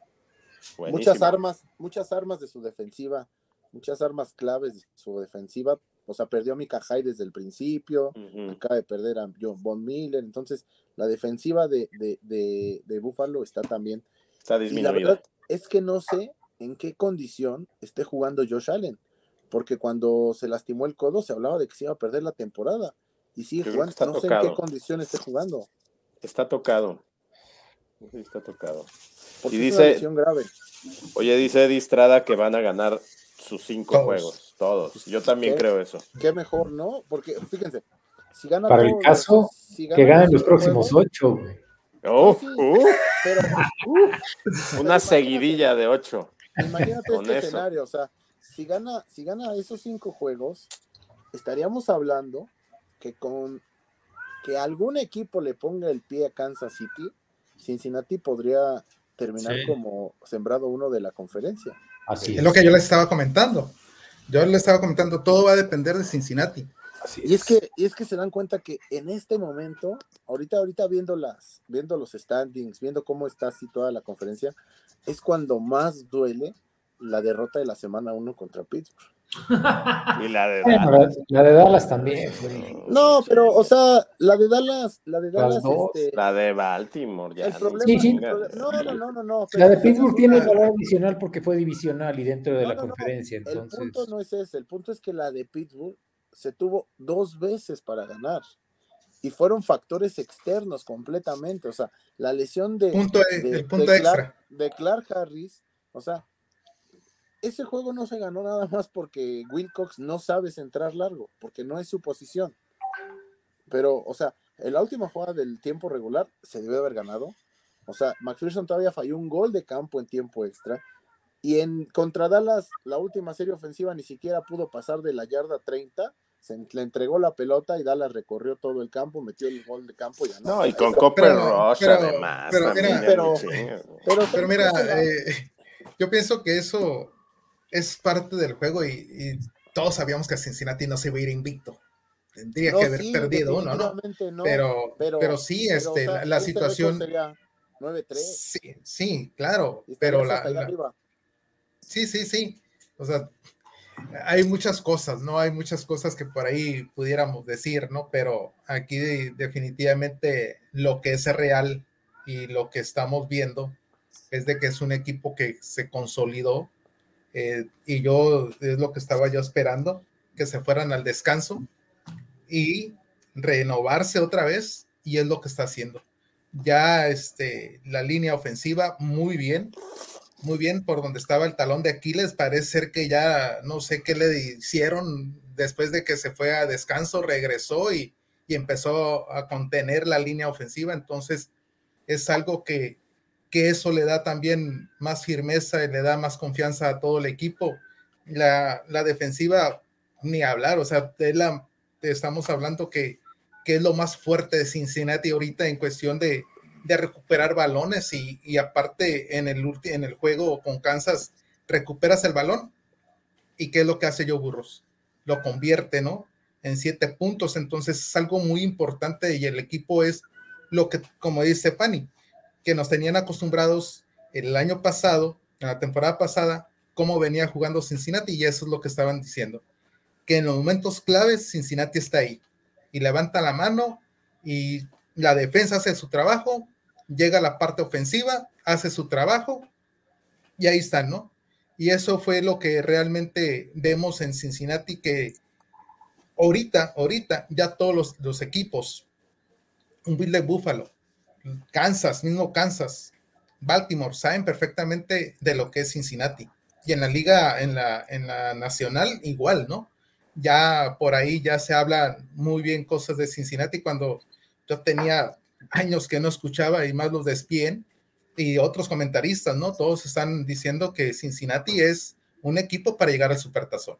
Buenísimo. muchas armas, muchas armas de su defensiva, muchas armas claves de su defensiva. O sea, perdió a Mika Hyde desde el principio, acaba de perder a John Von Miller. Entonces, la defensiva de, de, de, de Buffalo está también. Está Y la disminuida. verdad es que no sé en qué condición esté jugando Josh Allen, porque cuando se lastimó el codo se hablaba de que se iba a perder la temporada. Y jugando, está no sé en qué condición esté jugando. Está tocado. Sí, está tocado. Porque Y es una dice- lesión grave. Oye, dice Eddie Estrada que van a ganar sus cinco Todos. juegos. Todos. Yo también ¿Qué? creo eso. Qué mejor, ¿no? Porque fíjense, si gana Para el caso, Que ganen los próximos juegos, ocho, güey. Uf, sí. uf, Pero uf, una seguidilla de ocho. imagínate este eso. escenario, o sea, si gana, si gana esos cinco juegos, estaríamos hablando que con que algún equipo le ponga el pie a Kansas City, Cincinnati podría terminar Sí. como sembrado uno de la conferencia. Así Es es. lo que yo les estaba comentando. Yo les estaba comentando, todo va a depender de Cincinnati. Así Y es que, y es que se dan cuenta que en este momento, ahorita, ahorita viendo las, viendo los standings, viendo cómo está situada la conferencia, es cuando más duele la derrota de la semana 1 contra Pittsburgh. Y la de Dallas. la, la de Dallas también. No, pero, o sea, la de Dallas, la de Las Dallas, dos. este, La de Baltimore, ya. el problema, Sí, sí. el problema- no, no, no, no, no. La de Pittsburgh tiene una- valor adicional porque fue divisional y dentro de No, la no, no. conferencia. El Entonces, punto no es ese, el punto es que la de Pittsburgh se tuvo dos veces para ganar y fueron factores externos completamente, o sea, la lesión de, Punto, e- de- el punto de extra. Clark, de Clark Harris, o sea, ese juego no se ganó nada más porque Wilcox no sabe centrar largo, porque no es su posición. Pero, o sea, en la última jugada del tiempo regular se debe haber ganado. O sea, McPherson todavía falló un gol de campo en tiempo extra. Y en contra Dallas, la última serie ofensiva ni siquiera pudo pasar de la yarda 30. Se le entregó la pelota y Dallas recorrió todo el campo, metió el gol de campo y ganó. No, y con Copper pero- además. pero mira, pero- mira, eh, yo pienso que eso es parte del juego y, y todos sabíamos que Cincinnati no se iba a ir invicto. Tendría no, que haber sí, perdido uno, ¿no? pero, pero- pero, sí, pero, este, o sea, la, este situación. sería 9-3. Sí, sí, claro, pero la, la- sí, sí, sí. O sea, hay muchas cosas, ¿no? Hay muchas cosas que por ahí pudiéramos decir, ¿no? Pero aquí definitivamente lo que es real y lo que estamos viendo es de que es un equipo que se consolidó eh, y yo es lo que estaba yo esperando, que se fueran al descanso y renovarse otra vez y es lo que está haciendo. Ya este, la línea ofensiva muy bien, muy bien por donde estaba el talón de Aquiles. Parece ser que ya no sé qué le hicieron después de que se fue a descanso, regresó y, y empezó a contener la línea ofensiva. Entonces es algo que, que eso le da también más firmeza y le da más confianza a todo el equipo. La, la defensiva, ni hablar, o sea, de la, de estamos hablando que, que es lo más fuerte de Cincinnati ahorita en cuestión de, de recuperar balones y, y aparte en el, en el juego con Kansas recuperas el balón. Y qué es lo que hace Joe Burros lo convierte no en siete puntos. Entonces es algo muy importante y el equipo es lo que como dice Pani que nos tenían acostumbrados el año pasado en la temporada pasada cómo venía jugando Cincinnati y eso es lo que estaban diciendo que en los momentos claves Cincinnati está ahí y levanta la mano y la defensa hace su trabajo, llega a la parte ofensiva, hace su trabajo y ahí están, ¿no? Y eso fue lo que realmente vemos en Cincinnati que ahorita, ahorita ya todos los, equipos, un Bill Buffalo, Kansas, mismo Kansas, Baltimore, saben perfectamente de lo que es Cincinnati. Y en la liga, en la, en la nacional, igual, ¿no? Ya por ahí ya se habla muy bien cosas de Cincinnati cuando yo tenía años que no escuchaba y más los despien y otros comentaristas, ¿no? Todos están diciendo que Cincinnati es un equipo para llegar al supertazón.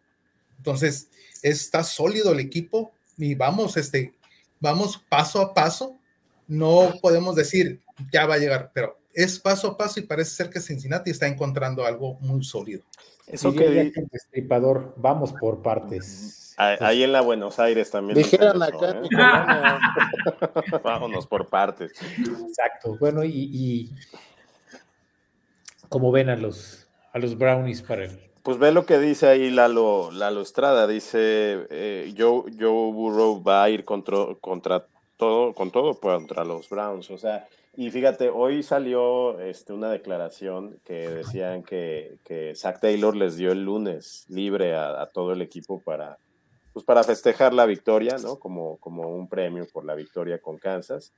Entonces, está sólido el equipo y vamos, este, vamos paso a paso. No podemos decir ya va a llegar, pero es paso a paso y parece ser que Cincinnati está encontrando algo muy sólido. Eso que ya di- que el destripador, vamos por partes. ahí en la Buenos Aires también. Dijeran dicen acá ¿eh? Vámonos por partes. Exacto. Bueno, y, y ¿cómo ven a los, a los brownies para el... Pues ve lo que dice ahí Lalo, Lalo Estrada. Dice, eh, Joe, Joe Burrow va a ir contra, contra todo, con todo contra los Browns. O sea, y fíjate, hoy salió este, una declaración que decían que, que Zach Taylor les dio el lunes libre a, a todo el equipo para, pues para festejar la victoria, ¿no? Como, como un premio por la victoria con Kansas.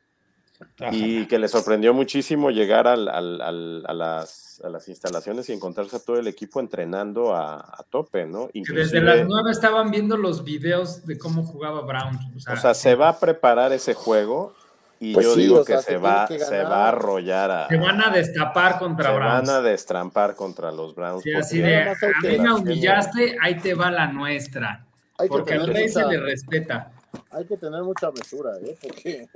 Ajá. Y que le sorprendió muchísimo llegar al- al- al- a, las, a las instalaciones y encontrarse a todo el equipo entrenando a, a tope, ¿no? Inclusive, desde las nueve estaban viendo los videos de cómo jugaba Brown. O sea, o sea, se va a preparar ese juego y Pues yo sí, digo sea, que se se va, que se va a arrollar a... se van a destapar contra se Browns. van a destrampar contra los Browns. Sí, así de, a mí me humillaste, ahí te va la nuestra. hay Porque al tener rey se le respeta. hay que tener mucha mesura, ¿eh? Porque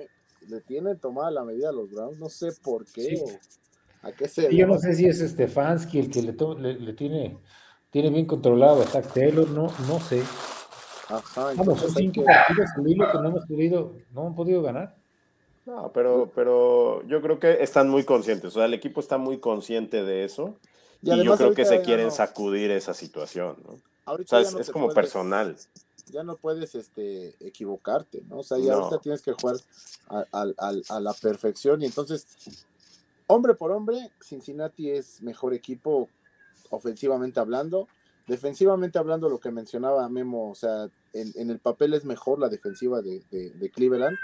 le tienen tomada la medida a los Browns, no sé por qué Sí. o a qué se Y yo no sé si es Stefanski el que le, to- le, le tiene, tiene bien controlado a Zach Taylor, no, no sé. Ajá, Vamos, son cinco que, partidos que no hemos podido, no han podido ganar. No, pero, pero yo creo que están muy conscientes. O sea, el equipo está muy consciente de eso. y Y, yo creo que se quieren no- sacudir esa situación, ¿no? O sea, es, no es te como puedes- personal. Ya no puedes este, equivocarte, ¿no? O sea, ya No. ahorita tienes que jugar a, a- a- a la perfección y entonces, hombre por hombre, Cincinnati es mejor equipo ofensivamente hablando. Defensivamente hablando, lo que mencionaba Memo, o sea, en, en el papel es mejor la defensiva de, de- de Cleveland,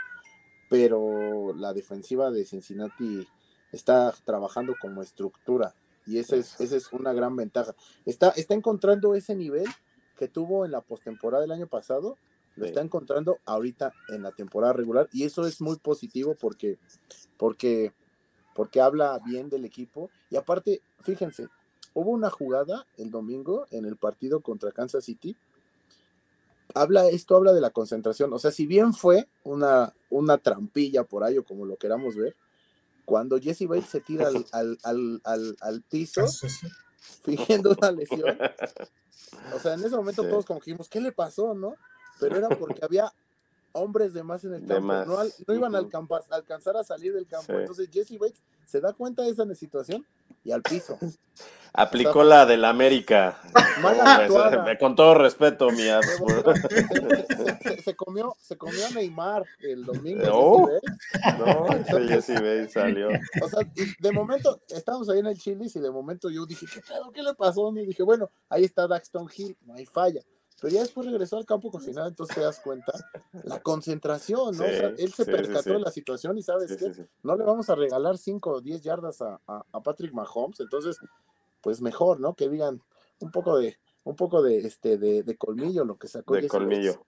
pero la defensiva de Cincinnati está trabajando como estructura y esa es, esa es una gran ventaja. Está, está encontrando ese nivel que tuvo en la postemporada del año pasado, lo Sí. está encontrando ahorita en la temporada regular y eso es muy positivo porque, porque, porque habla bien del equipo y aparte, fíjense, hubo una jugada el domingo en el partido contra Kansas City. Habla, esto habla de la concentración. O sea, si bien fue una, una trampilla por ahí o como lo queramos ver, cuando Jesse Bates se tira al, al, al, al, al piso sí. Fingiendo una lesión, o sea, en ese momento Sí. todos como que dijimos, ¿qué le pasó, no? Pero era porque había hombres de más en el campo, más. no, al- no iban a alcanzar, alcanzar a salir del campo. Sí. Entonces Jesse Bates se da cuenta de esa situación y al piso. Aplicó la del América. Ese- Con todo respeto, mi Se, se- comió, se comió a Neymar el domingo. No, Jesse Bates salió. O sea, de momento, estábamos ahí en el Chili's y de momento yo dije, ¿qué pedo? ¿Qué le pasó? Y dije, bueno, ahí está Daxton Hill, no hay falla. Pero ya después regresó al campo con final, entonces te das cuenta la concentración, ¿no? o sea, Sí, él se sí, percató sí, de la situación y sabes sí. no le vamos a regalar 5 o 10 yardas a, a- a Patrick Mahomes, entonces, pues mejor, ¿no? Que digan un poco de, un poco de, este, de, de colmillo lo que sacó De colmillo.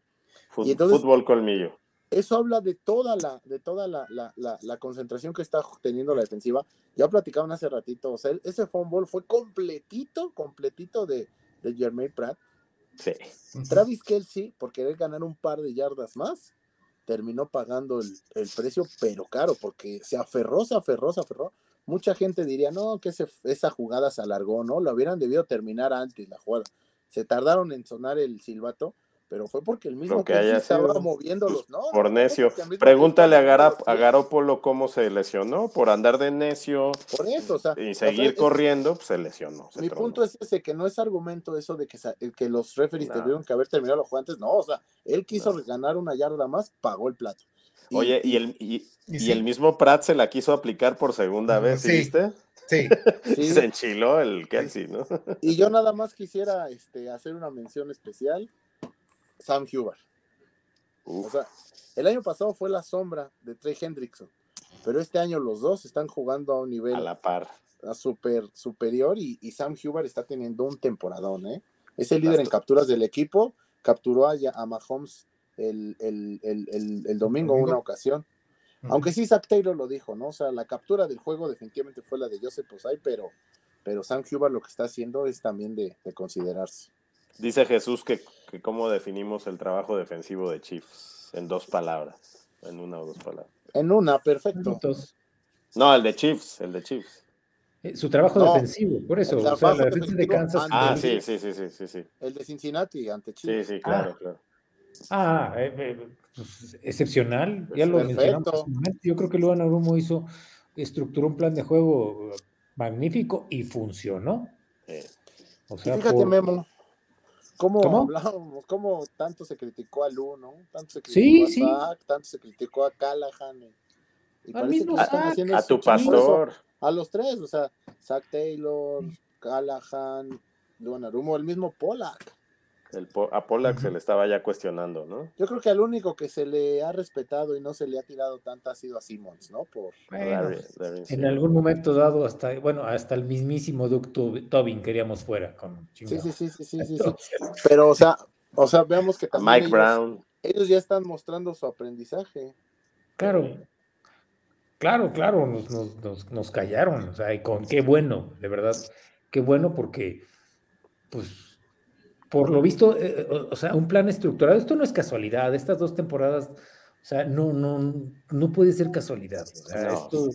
Fut- Y entonces- Fútbol colmillo. Eso habla de toda la, de toda la, la- la- la concentración que está teniendo la defensiva. Ya platicaban hace ratito, o sea, ese fumble fue completito, completito de, de Jermaine Pratt. Travis Kelsey, por querer ganar un par de yardas más, terminó pagando el, el precio, pero caro, porque se aferró, se aferró, se aferró. Mucha gente diría, no, que ese- esa jugada se alargó, ¿no? Lo hubieran debido terminar antes la jugada. Se tardaron en sonar el silbato, pero fue porque el mismo que Kelsey haya estaba moviéndolos, ¿no? Por necio. Pregúntale a, Kelsey estaba Gara- a. Garópolo cómo se lesionó. Por andar de necio Por eso, o sea, y o sea, seguir es- corriendo, pues se lesionó. se Mi tronó. punto es ese, que no es argumento eso de que, sa- que los referees No. tuvieron que haber terminado los juegos antes, no, o sea, él quiso ganar una yarda más, pagó el plato. Y- Oye, y el, y, Y y sí. el mismo Pratt se la quiso aplicar por segunda vez, ¿sí sí. viste? Sí, sí, Se enchiló el Kelsey, ¿no? y yo nada más quisiera este, hacer una mención especial, Sam Huber. O sea, el año pasado fue la sombra de Trey Hendrickson, pero este año los dos están jugando a un nivel a la par. a super, superior y, y Sam Huber está teniendo un temporadón, ¿eh? Es el líder en capturas del equipo, capturó a, a Mahomes el, el, el, el, el domingo Domingo. una ocasión. Aunque sí, Zach Taylor lo dijo, ¿no? O sea, la captura del juego definitivamente fue la de Joseph Posay, pero, pero Sam Huber lo que está haciendo es también de, de considerarse. Dice Jesús que, que cómo definimos el trabajo defensivo de Chiefs en dos palabras, en una o dos palabras. En una, perfecto. Minutos. No, el de Chiefs, el de Chiefs. Eh, Su trabajo No, defensivo, por eso. el O sea, trabajo la defensa de Kansas. ante- Ah, sí. sí, sí, sí, sí, sí, sí. El de Cincinnati ante Sí, Chiefs. sí, claro, claro. Ah, eh, eh, pues, excepcional. Ya lo Perfecto. mencionamos. Yo creo que Luan Arumo hizo, estructuró un plan de juego eh, magnífico y funcionó. Sí. O Y sea, fíjate, por- Memo, cómo ¿Cómo? hablábamos, cómo tanto se criticó a Lu, ¿no? Tanto se Sí, criticó sí. a Zach, tanto se criticó a Callahan. Y, parece mismo que están Zach. haciendo A tu pastor. A los tres, o sea, Zach Taylor, Callahan, Luan Arumo, el mismo Pollack. El a Pollack se le estaba ya cuestionando, ¿no? Yo creo que al único que se le ha respetado y no se le ha tirado tanta ha sido a Simmons, ¿no? Por, bueno, Larry- Larry, sí. en algún momento dado, hasta, bueno, hasta el mismísimo Duke Tob- Tobin queríamos fuera. Con sí, sí, sí, sí, sí, sí, Pero, o sea, o sea, veamos que también Mike ellos, Brown. ellos ya están mostrando su aprendizaje. Claro, claro, claro, nos, nos, nos, nos callaron, o sea, y con qué bueno, de verdad, qué bueno porque, pues, por lo visto, eh, eh, o sea, un plan estructurado. Esto no es casualidad. Estas dos temporadas, o sea, no, no, no puede ser casualidad. esto,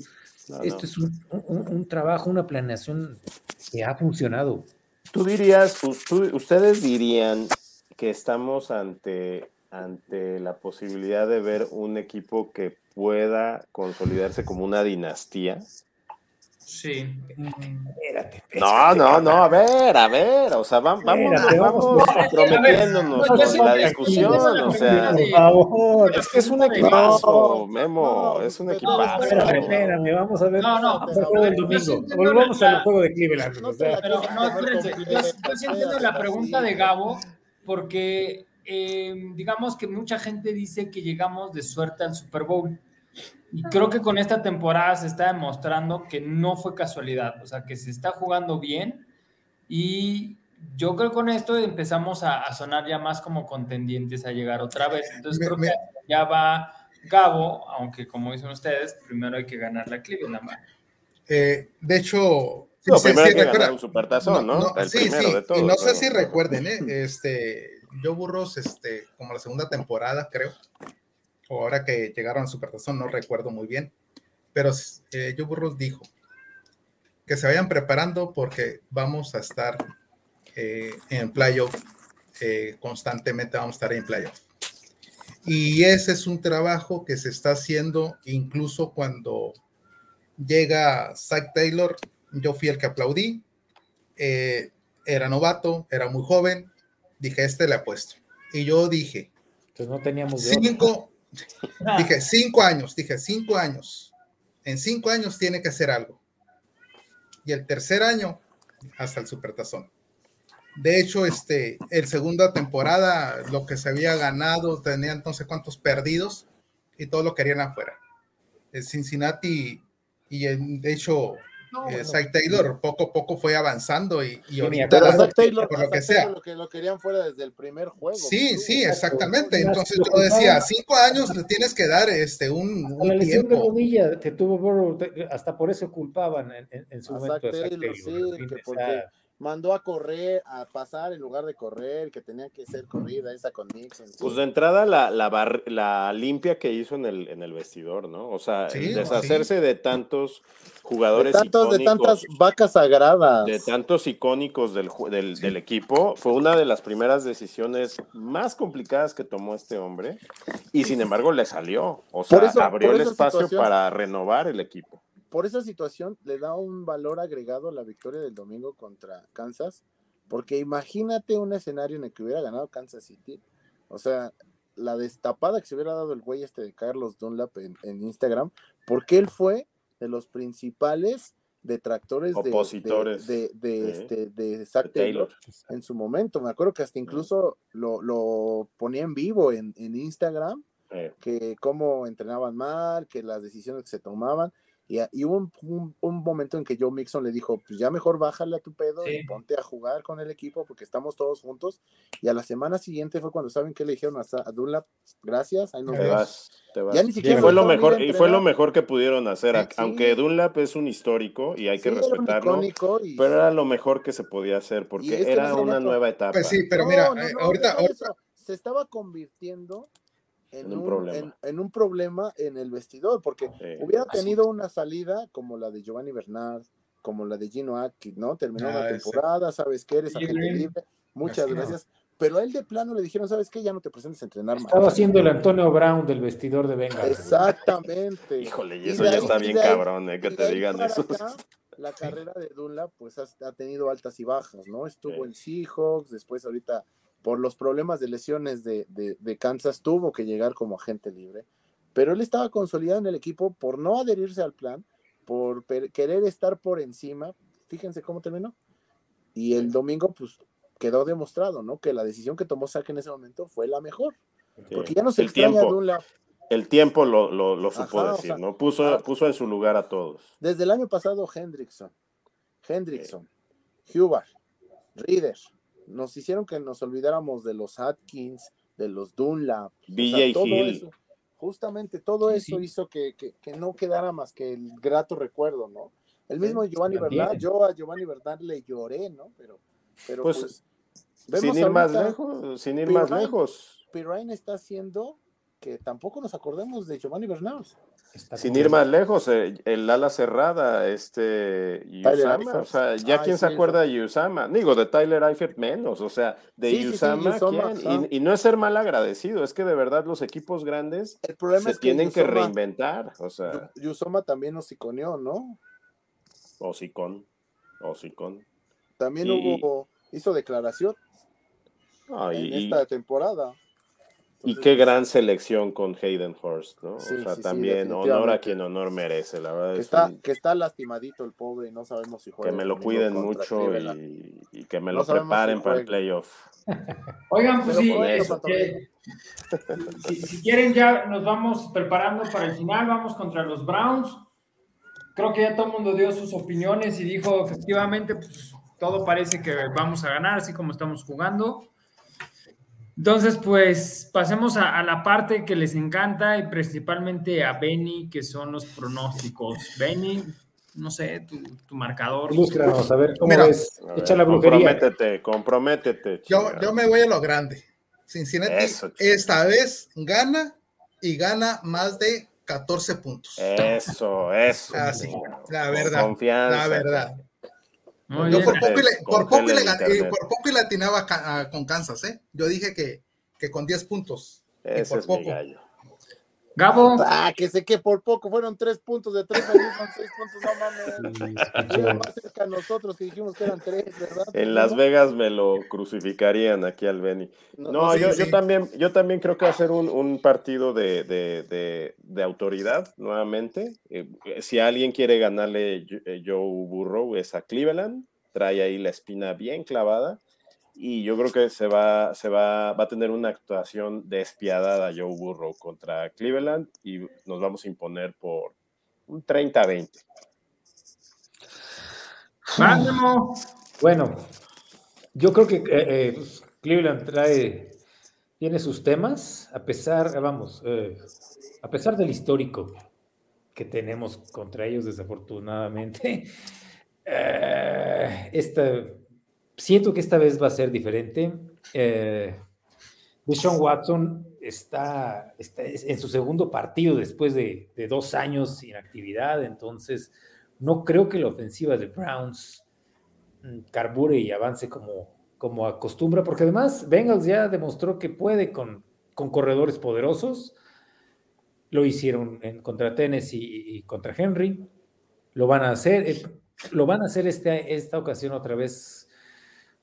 esto es un, un, trabajo, una planeación que ha funcionado. Tú dirías, ustedes dirían que estamos ante, ante la posibilidad de ver un equipo que pueda consolidarse como una dinastía. Sí. Espérate, No, no, no, a ver, a ver, o sea, vamos, vamos, vamos comprometiéndonos con la discusión, o sea, por favor. Es que es un equipazo, Memo, es un equipazo. Espérame, espérame, vamos a ver. No, no, el domingo. Volvamos al juego de Cleveland. Pero no, espérense, yo, yo entiendo la pregunta de Gabo, porque eh, digamos que mucha gente dice que llegamos de suerte al Super Bowl. Y creo que con esta temporada se está demostrando que no fue casualidad, o sea, que se está jugando bien y yo creo que con esto empezamos a, sonar ya más como contendientes a llegar otra vez. Entonces creo que ya va Gabo, aunque como dicen ustedes, primero hay que ganar la Cleveland. Eh, de hecho, no, primero hay que ganar un supertazón, ¿no? sí, sí, y no sé si recuerden, ¿eh? este, yo Burros, este, como la segunda temporada, creo, o ahora que llegaron a Supertazón, no recuerdo muy bien, pero eh, dijo que se vayan preparando porque vamos a estar eh, en playoff, eh, constantemente vamos a estar en playoff. Y ese es un trabajo que se está haciendo incluso cuando llega Zach Taylor, yo fui el que aplaudí, eh, era novato, era muy joven, dije, este le apuesto. Y yo dije, pues no teníamos cinco, dije, cinco años, dije, cinco años. En cinco años tiene que hacer algo. Y el tercer año, hasta el supertazón. De hecho, este, el segunda temporada, lo que se había ganado, tenía entonces cuántos perdidos y todo lo querían afuera. El Cincinnati, y de hecho, no, eh, Taylor poco a poco fue avanzando y, y ahorita Taylor, por lo que sea. Lo que lo querían fuera desde el primer juego. Sí, sí, exactamente. Entonces yo decía, cinco años le tienes que dar este un, un la lesión de rodilla que tuvo Burrow, hasta por eso culpaban en, en, su momento. Taylor, sí, porque mandó a correr, a pasar en lugar de correr, que tenía que ser corrida esa con Nixon. Pues de entrada la, la, la, limpia que hizo en el, en el vestidor, ¿no? O sea, deshacerse de tantos jugadores de tantos, De tantas vacas sagradas. De tantos icónicos del, del, del, equipo, fue una de las primeras decisiones más complicadas que tomó este hombre y sin embargo le salió. O sea, abrió el espacio para renovar el equipo por esa situación le da un valor agregado a la victoria del domingo contra Kansas, porque imagínate un escenario en el que hubiera ganado Kansas City, o sea, la destapada que se hubiera dado el güey este de Carlos Dunlap en, Instagram, porque él fue de los principales detractores Opositores. de, de, este, de Zach Taylor, en su momento. Me acuerdo que hasta incluso lo, ponía en vivo en, Instagram, que cómo entrenaban mal, que las decisiones que se tomaban. Y, hubo un, un, momento en que Joe Mixon le dijo, pues ya mejor bájale a tu pedo y ponte a jugar con el equipo porque estamos todos juntos. Y a la semana siguiente fue cuando saben que le dijeron a, Dunlap, gracias, ahí nos vemos. Ya ni siquiera fue lo mejor y fue lo mejor que pudieron hacer, aunque Dunlap es un histórico y hay que respetarlo, pero era lo mejor que se podía hacer porque era una nueva etapa. Pues sí, pero mira, eh, ahorita, se estaba convirtiendo en, un, problema. En, un problema en el vestidor, porque hubiera tenido una salida como la de Giovanni Bernard, como la de Gino Atkins, ¿no? Terminó la ah, temporada, sabes que eres agente libre, muchas gracias. Pero a él de plano le dijeron, ¿sabes qué? Ya no te presentes a entrenar más. Estaba haciendo el Antonio Brown del vestidor de Venga. Exactamente. Híjole, y eso ya está bien cabrón, ¿eh? Que te digan eso. la carrera de Dunlap, pues ha, ha, tenido altas y bajas, ¿no? Estuvo en Seahawks, después ahorita por los problemas de lesiones de, Kansas, tuvo que llegar como agente libre, pero él estaba consolidado en el equipo por no adherirse al plan, por querer estar por encima. Fíjense cómo terminó. Y el domingo, pues quedó demostrado, ¿no? Que la decisión que tomó Sack en ese momento fue la mejor. Porque ya no se el extraña tiempo, de El tiempo lo, lo, supo decir, ¿no? Puso, ah, puso en su lugar a todos. Desde el año pasado, Hendrickson, Hendrickson, Huber, Reader, nos hicieron que nos olvidáramos de los Atkins, de los Dunlap, todo Eso, justamente todo eso hizo que, no quedara más que el grato recuerdo, ¿no? El mismo Giovanni Bernard, yo a Giovanni Bernard le lloré, ¿no? Pero, pero pues, pues sin ir más lejos, sin ir más lejos. Pirine está haciendo que tampoco nos acordemos de Giovanni Bernal. Sin ir más lejos, eh, el ala cerrada, este Yusama, o sea, ya quién se acuerda de Yusama, digo, de Tyler Eifert menos, o sea, de Yusama, ¿quién? Y, no es ser mal agradecido, es que de verdad los equipos grandes se tienen que, reinventar, o sea. Yusama también hociconeó, ¿no? Hocicón, hocicón. También hubo, hizo declaración en esta temporada. Y qué gran selección con Hayden Horst, ¿no? o sea, también honor a quien honor merece, la verdad. Que, está, que está lastimadito el pobre y no sabemos si juega. Que me lo cuiden mucho y, que me lo preparen para el playoff. Oigan, pues sí, si, quieren ya nos vamos preparando para el final, vamos contra los Browns. Creo que ya todo el mundo dio sus opiniones y dijo, efectivamente, pues todo parece que vamos a ganar, así como estamos jugando. Entonces, pues pasemos a, la parte que les encanta y principalmente a Benny, que son los pronósticos. Benny, no sé, tu, marcador. Ilústranos, a ver cómo ves. Echa la brujería. Comprométete, comprométete. Yo, yo, me voy a lo grande. Cincinnati esta vez gana y gana más de 14 puntos. Eso, eso. Así, la verdad. Confianza. La verdad. Yo por poco, le, por, poco le, eh, por poco le atinaba con Kansas, ¿eh? Yo dije que, que con 10 puntos. Ese es Mi gallo. Gabo. Ah, que sé que por poco fueron tres puntos, de tres a diez son seis puntos, no mames. más cerca a nosotros que dijimos que eran tres, ¿verdad? En Las Vegas me lo crucificarían aquí al Benny. No, yo, yo, también, yo también creo que va a ser un, un partido de, de, de, de, autoridad nuevamente. Eh, si alguien quiere ganarle eh, Joe Burrow es a Cleveland, trae ahí la espina bien clavada y yo creo que se va, se va, va a tener una actuación despiadada Joe Burrow contra Cleveland y nos vamos a imponer por un 30-20. Bueno, yo creo que eh, eh, Cleveland trae, tiene sus temas, a pesar, vamos, eh, a pesar del histórico que tenemos contra ellos, desafortunadamente. esta siento que esta vez va a ser diferente. Eh, Deshaun Watson está, está, en su segundo partido después de, dos años sin actividad, entonces no creo que la ofensiva de Browns mm, carbure y avance como, como acostumbra, porque además Bengals ya demostró que puede con, con corredores poderosos. Lo hicieron en, contra Tennessee y, contra Henry. Lo van a hacer, eh, lo van a hacer este, esta ocasión otra vez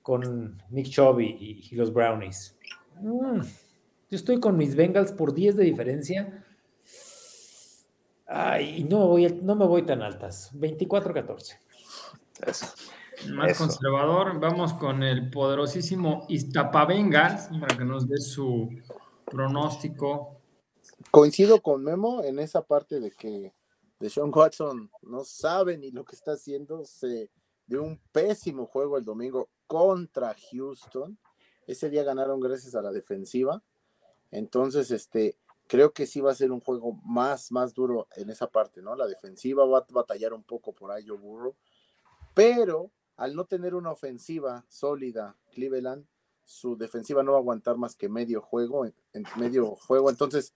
con Nick Chubb y, los Brownies. Mm, yo estoy con mis Bengals por 10 de diferencia. Ay, no, voy, no me voy tan altas. 24-14. Más conservador. Vamos con el poderosísimo Bengals para que nos dé su pronóstico. Coincido con Memo en esa parte de que de Sean Watson no sabe ni lo que está haciendo. Se dio un pésimo juego el domingo contra Houston. Ese día ganaron gracias a la defensiva. Entonces, este, creo que sí va a ser un juego más, más duro en esa parte, ¿no? La defensiva va a batallar un poco por ahí, yo burro. Pero al no tener una ofensiva sólida, Cleveland, su defensiva no va a aguantar más que medio juego, en, medio juego. Entonces,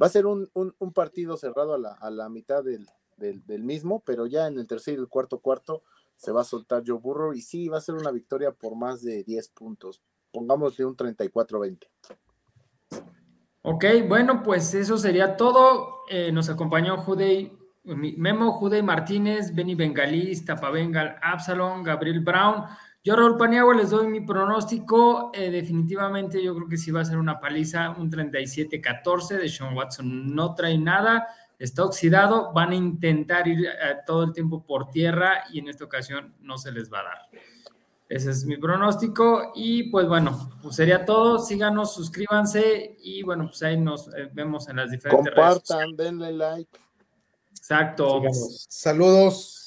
va a ser un, partido cerrado a la, a la mitad del, del, mismo, pero ya en el tercer y el cuarto cuarto se va a soltar Joe Burrow y sí, va a ser una victoria por más de 10 puntos. Pongámosle un 34-20. Ok, bueno, pues eso sería todo. Eh, nos acompañó Judey, Memo, Judey Martínez, Benny Bengalís, Tapabengal, Absalom, Gabriel Brown. Yo, Raúl Paniagua, les doy mi pronóstico. Eh, definitivamente yo creo que sí va a ser una paliza, un 37-14 de Sean Watson. No trae nada está oxidado, van a intentar ir eh, todo el tiempo por tierra y en esta ocasión no se les va a dar. Ese es mi pronóstico y pues bueno, pues sería todo. Síganos, suscríbanse y bueno, pues ahí nos eh, vemos en las diferentes Compartan, denle like. Exacto. Saludos.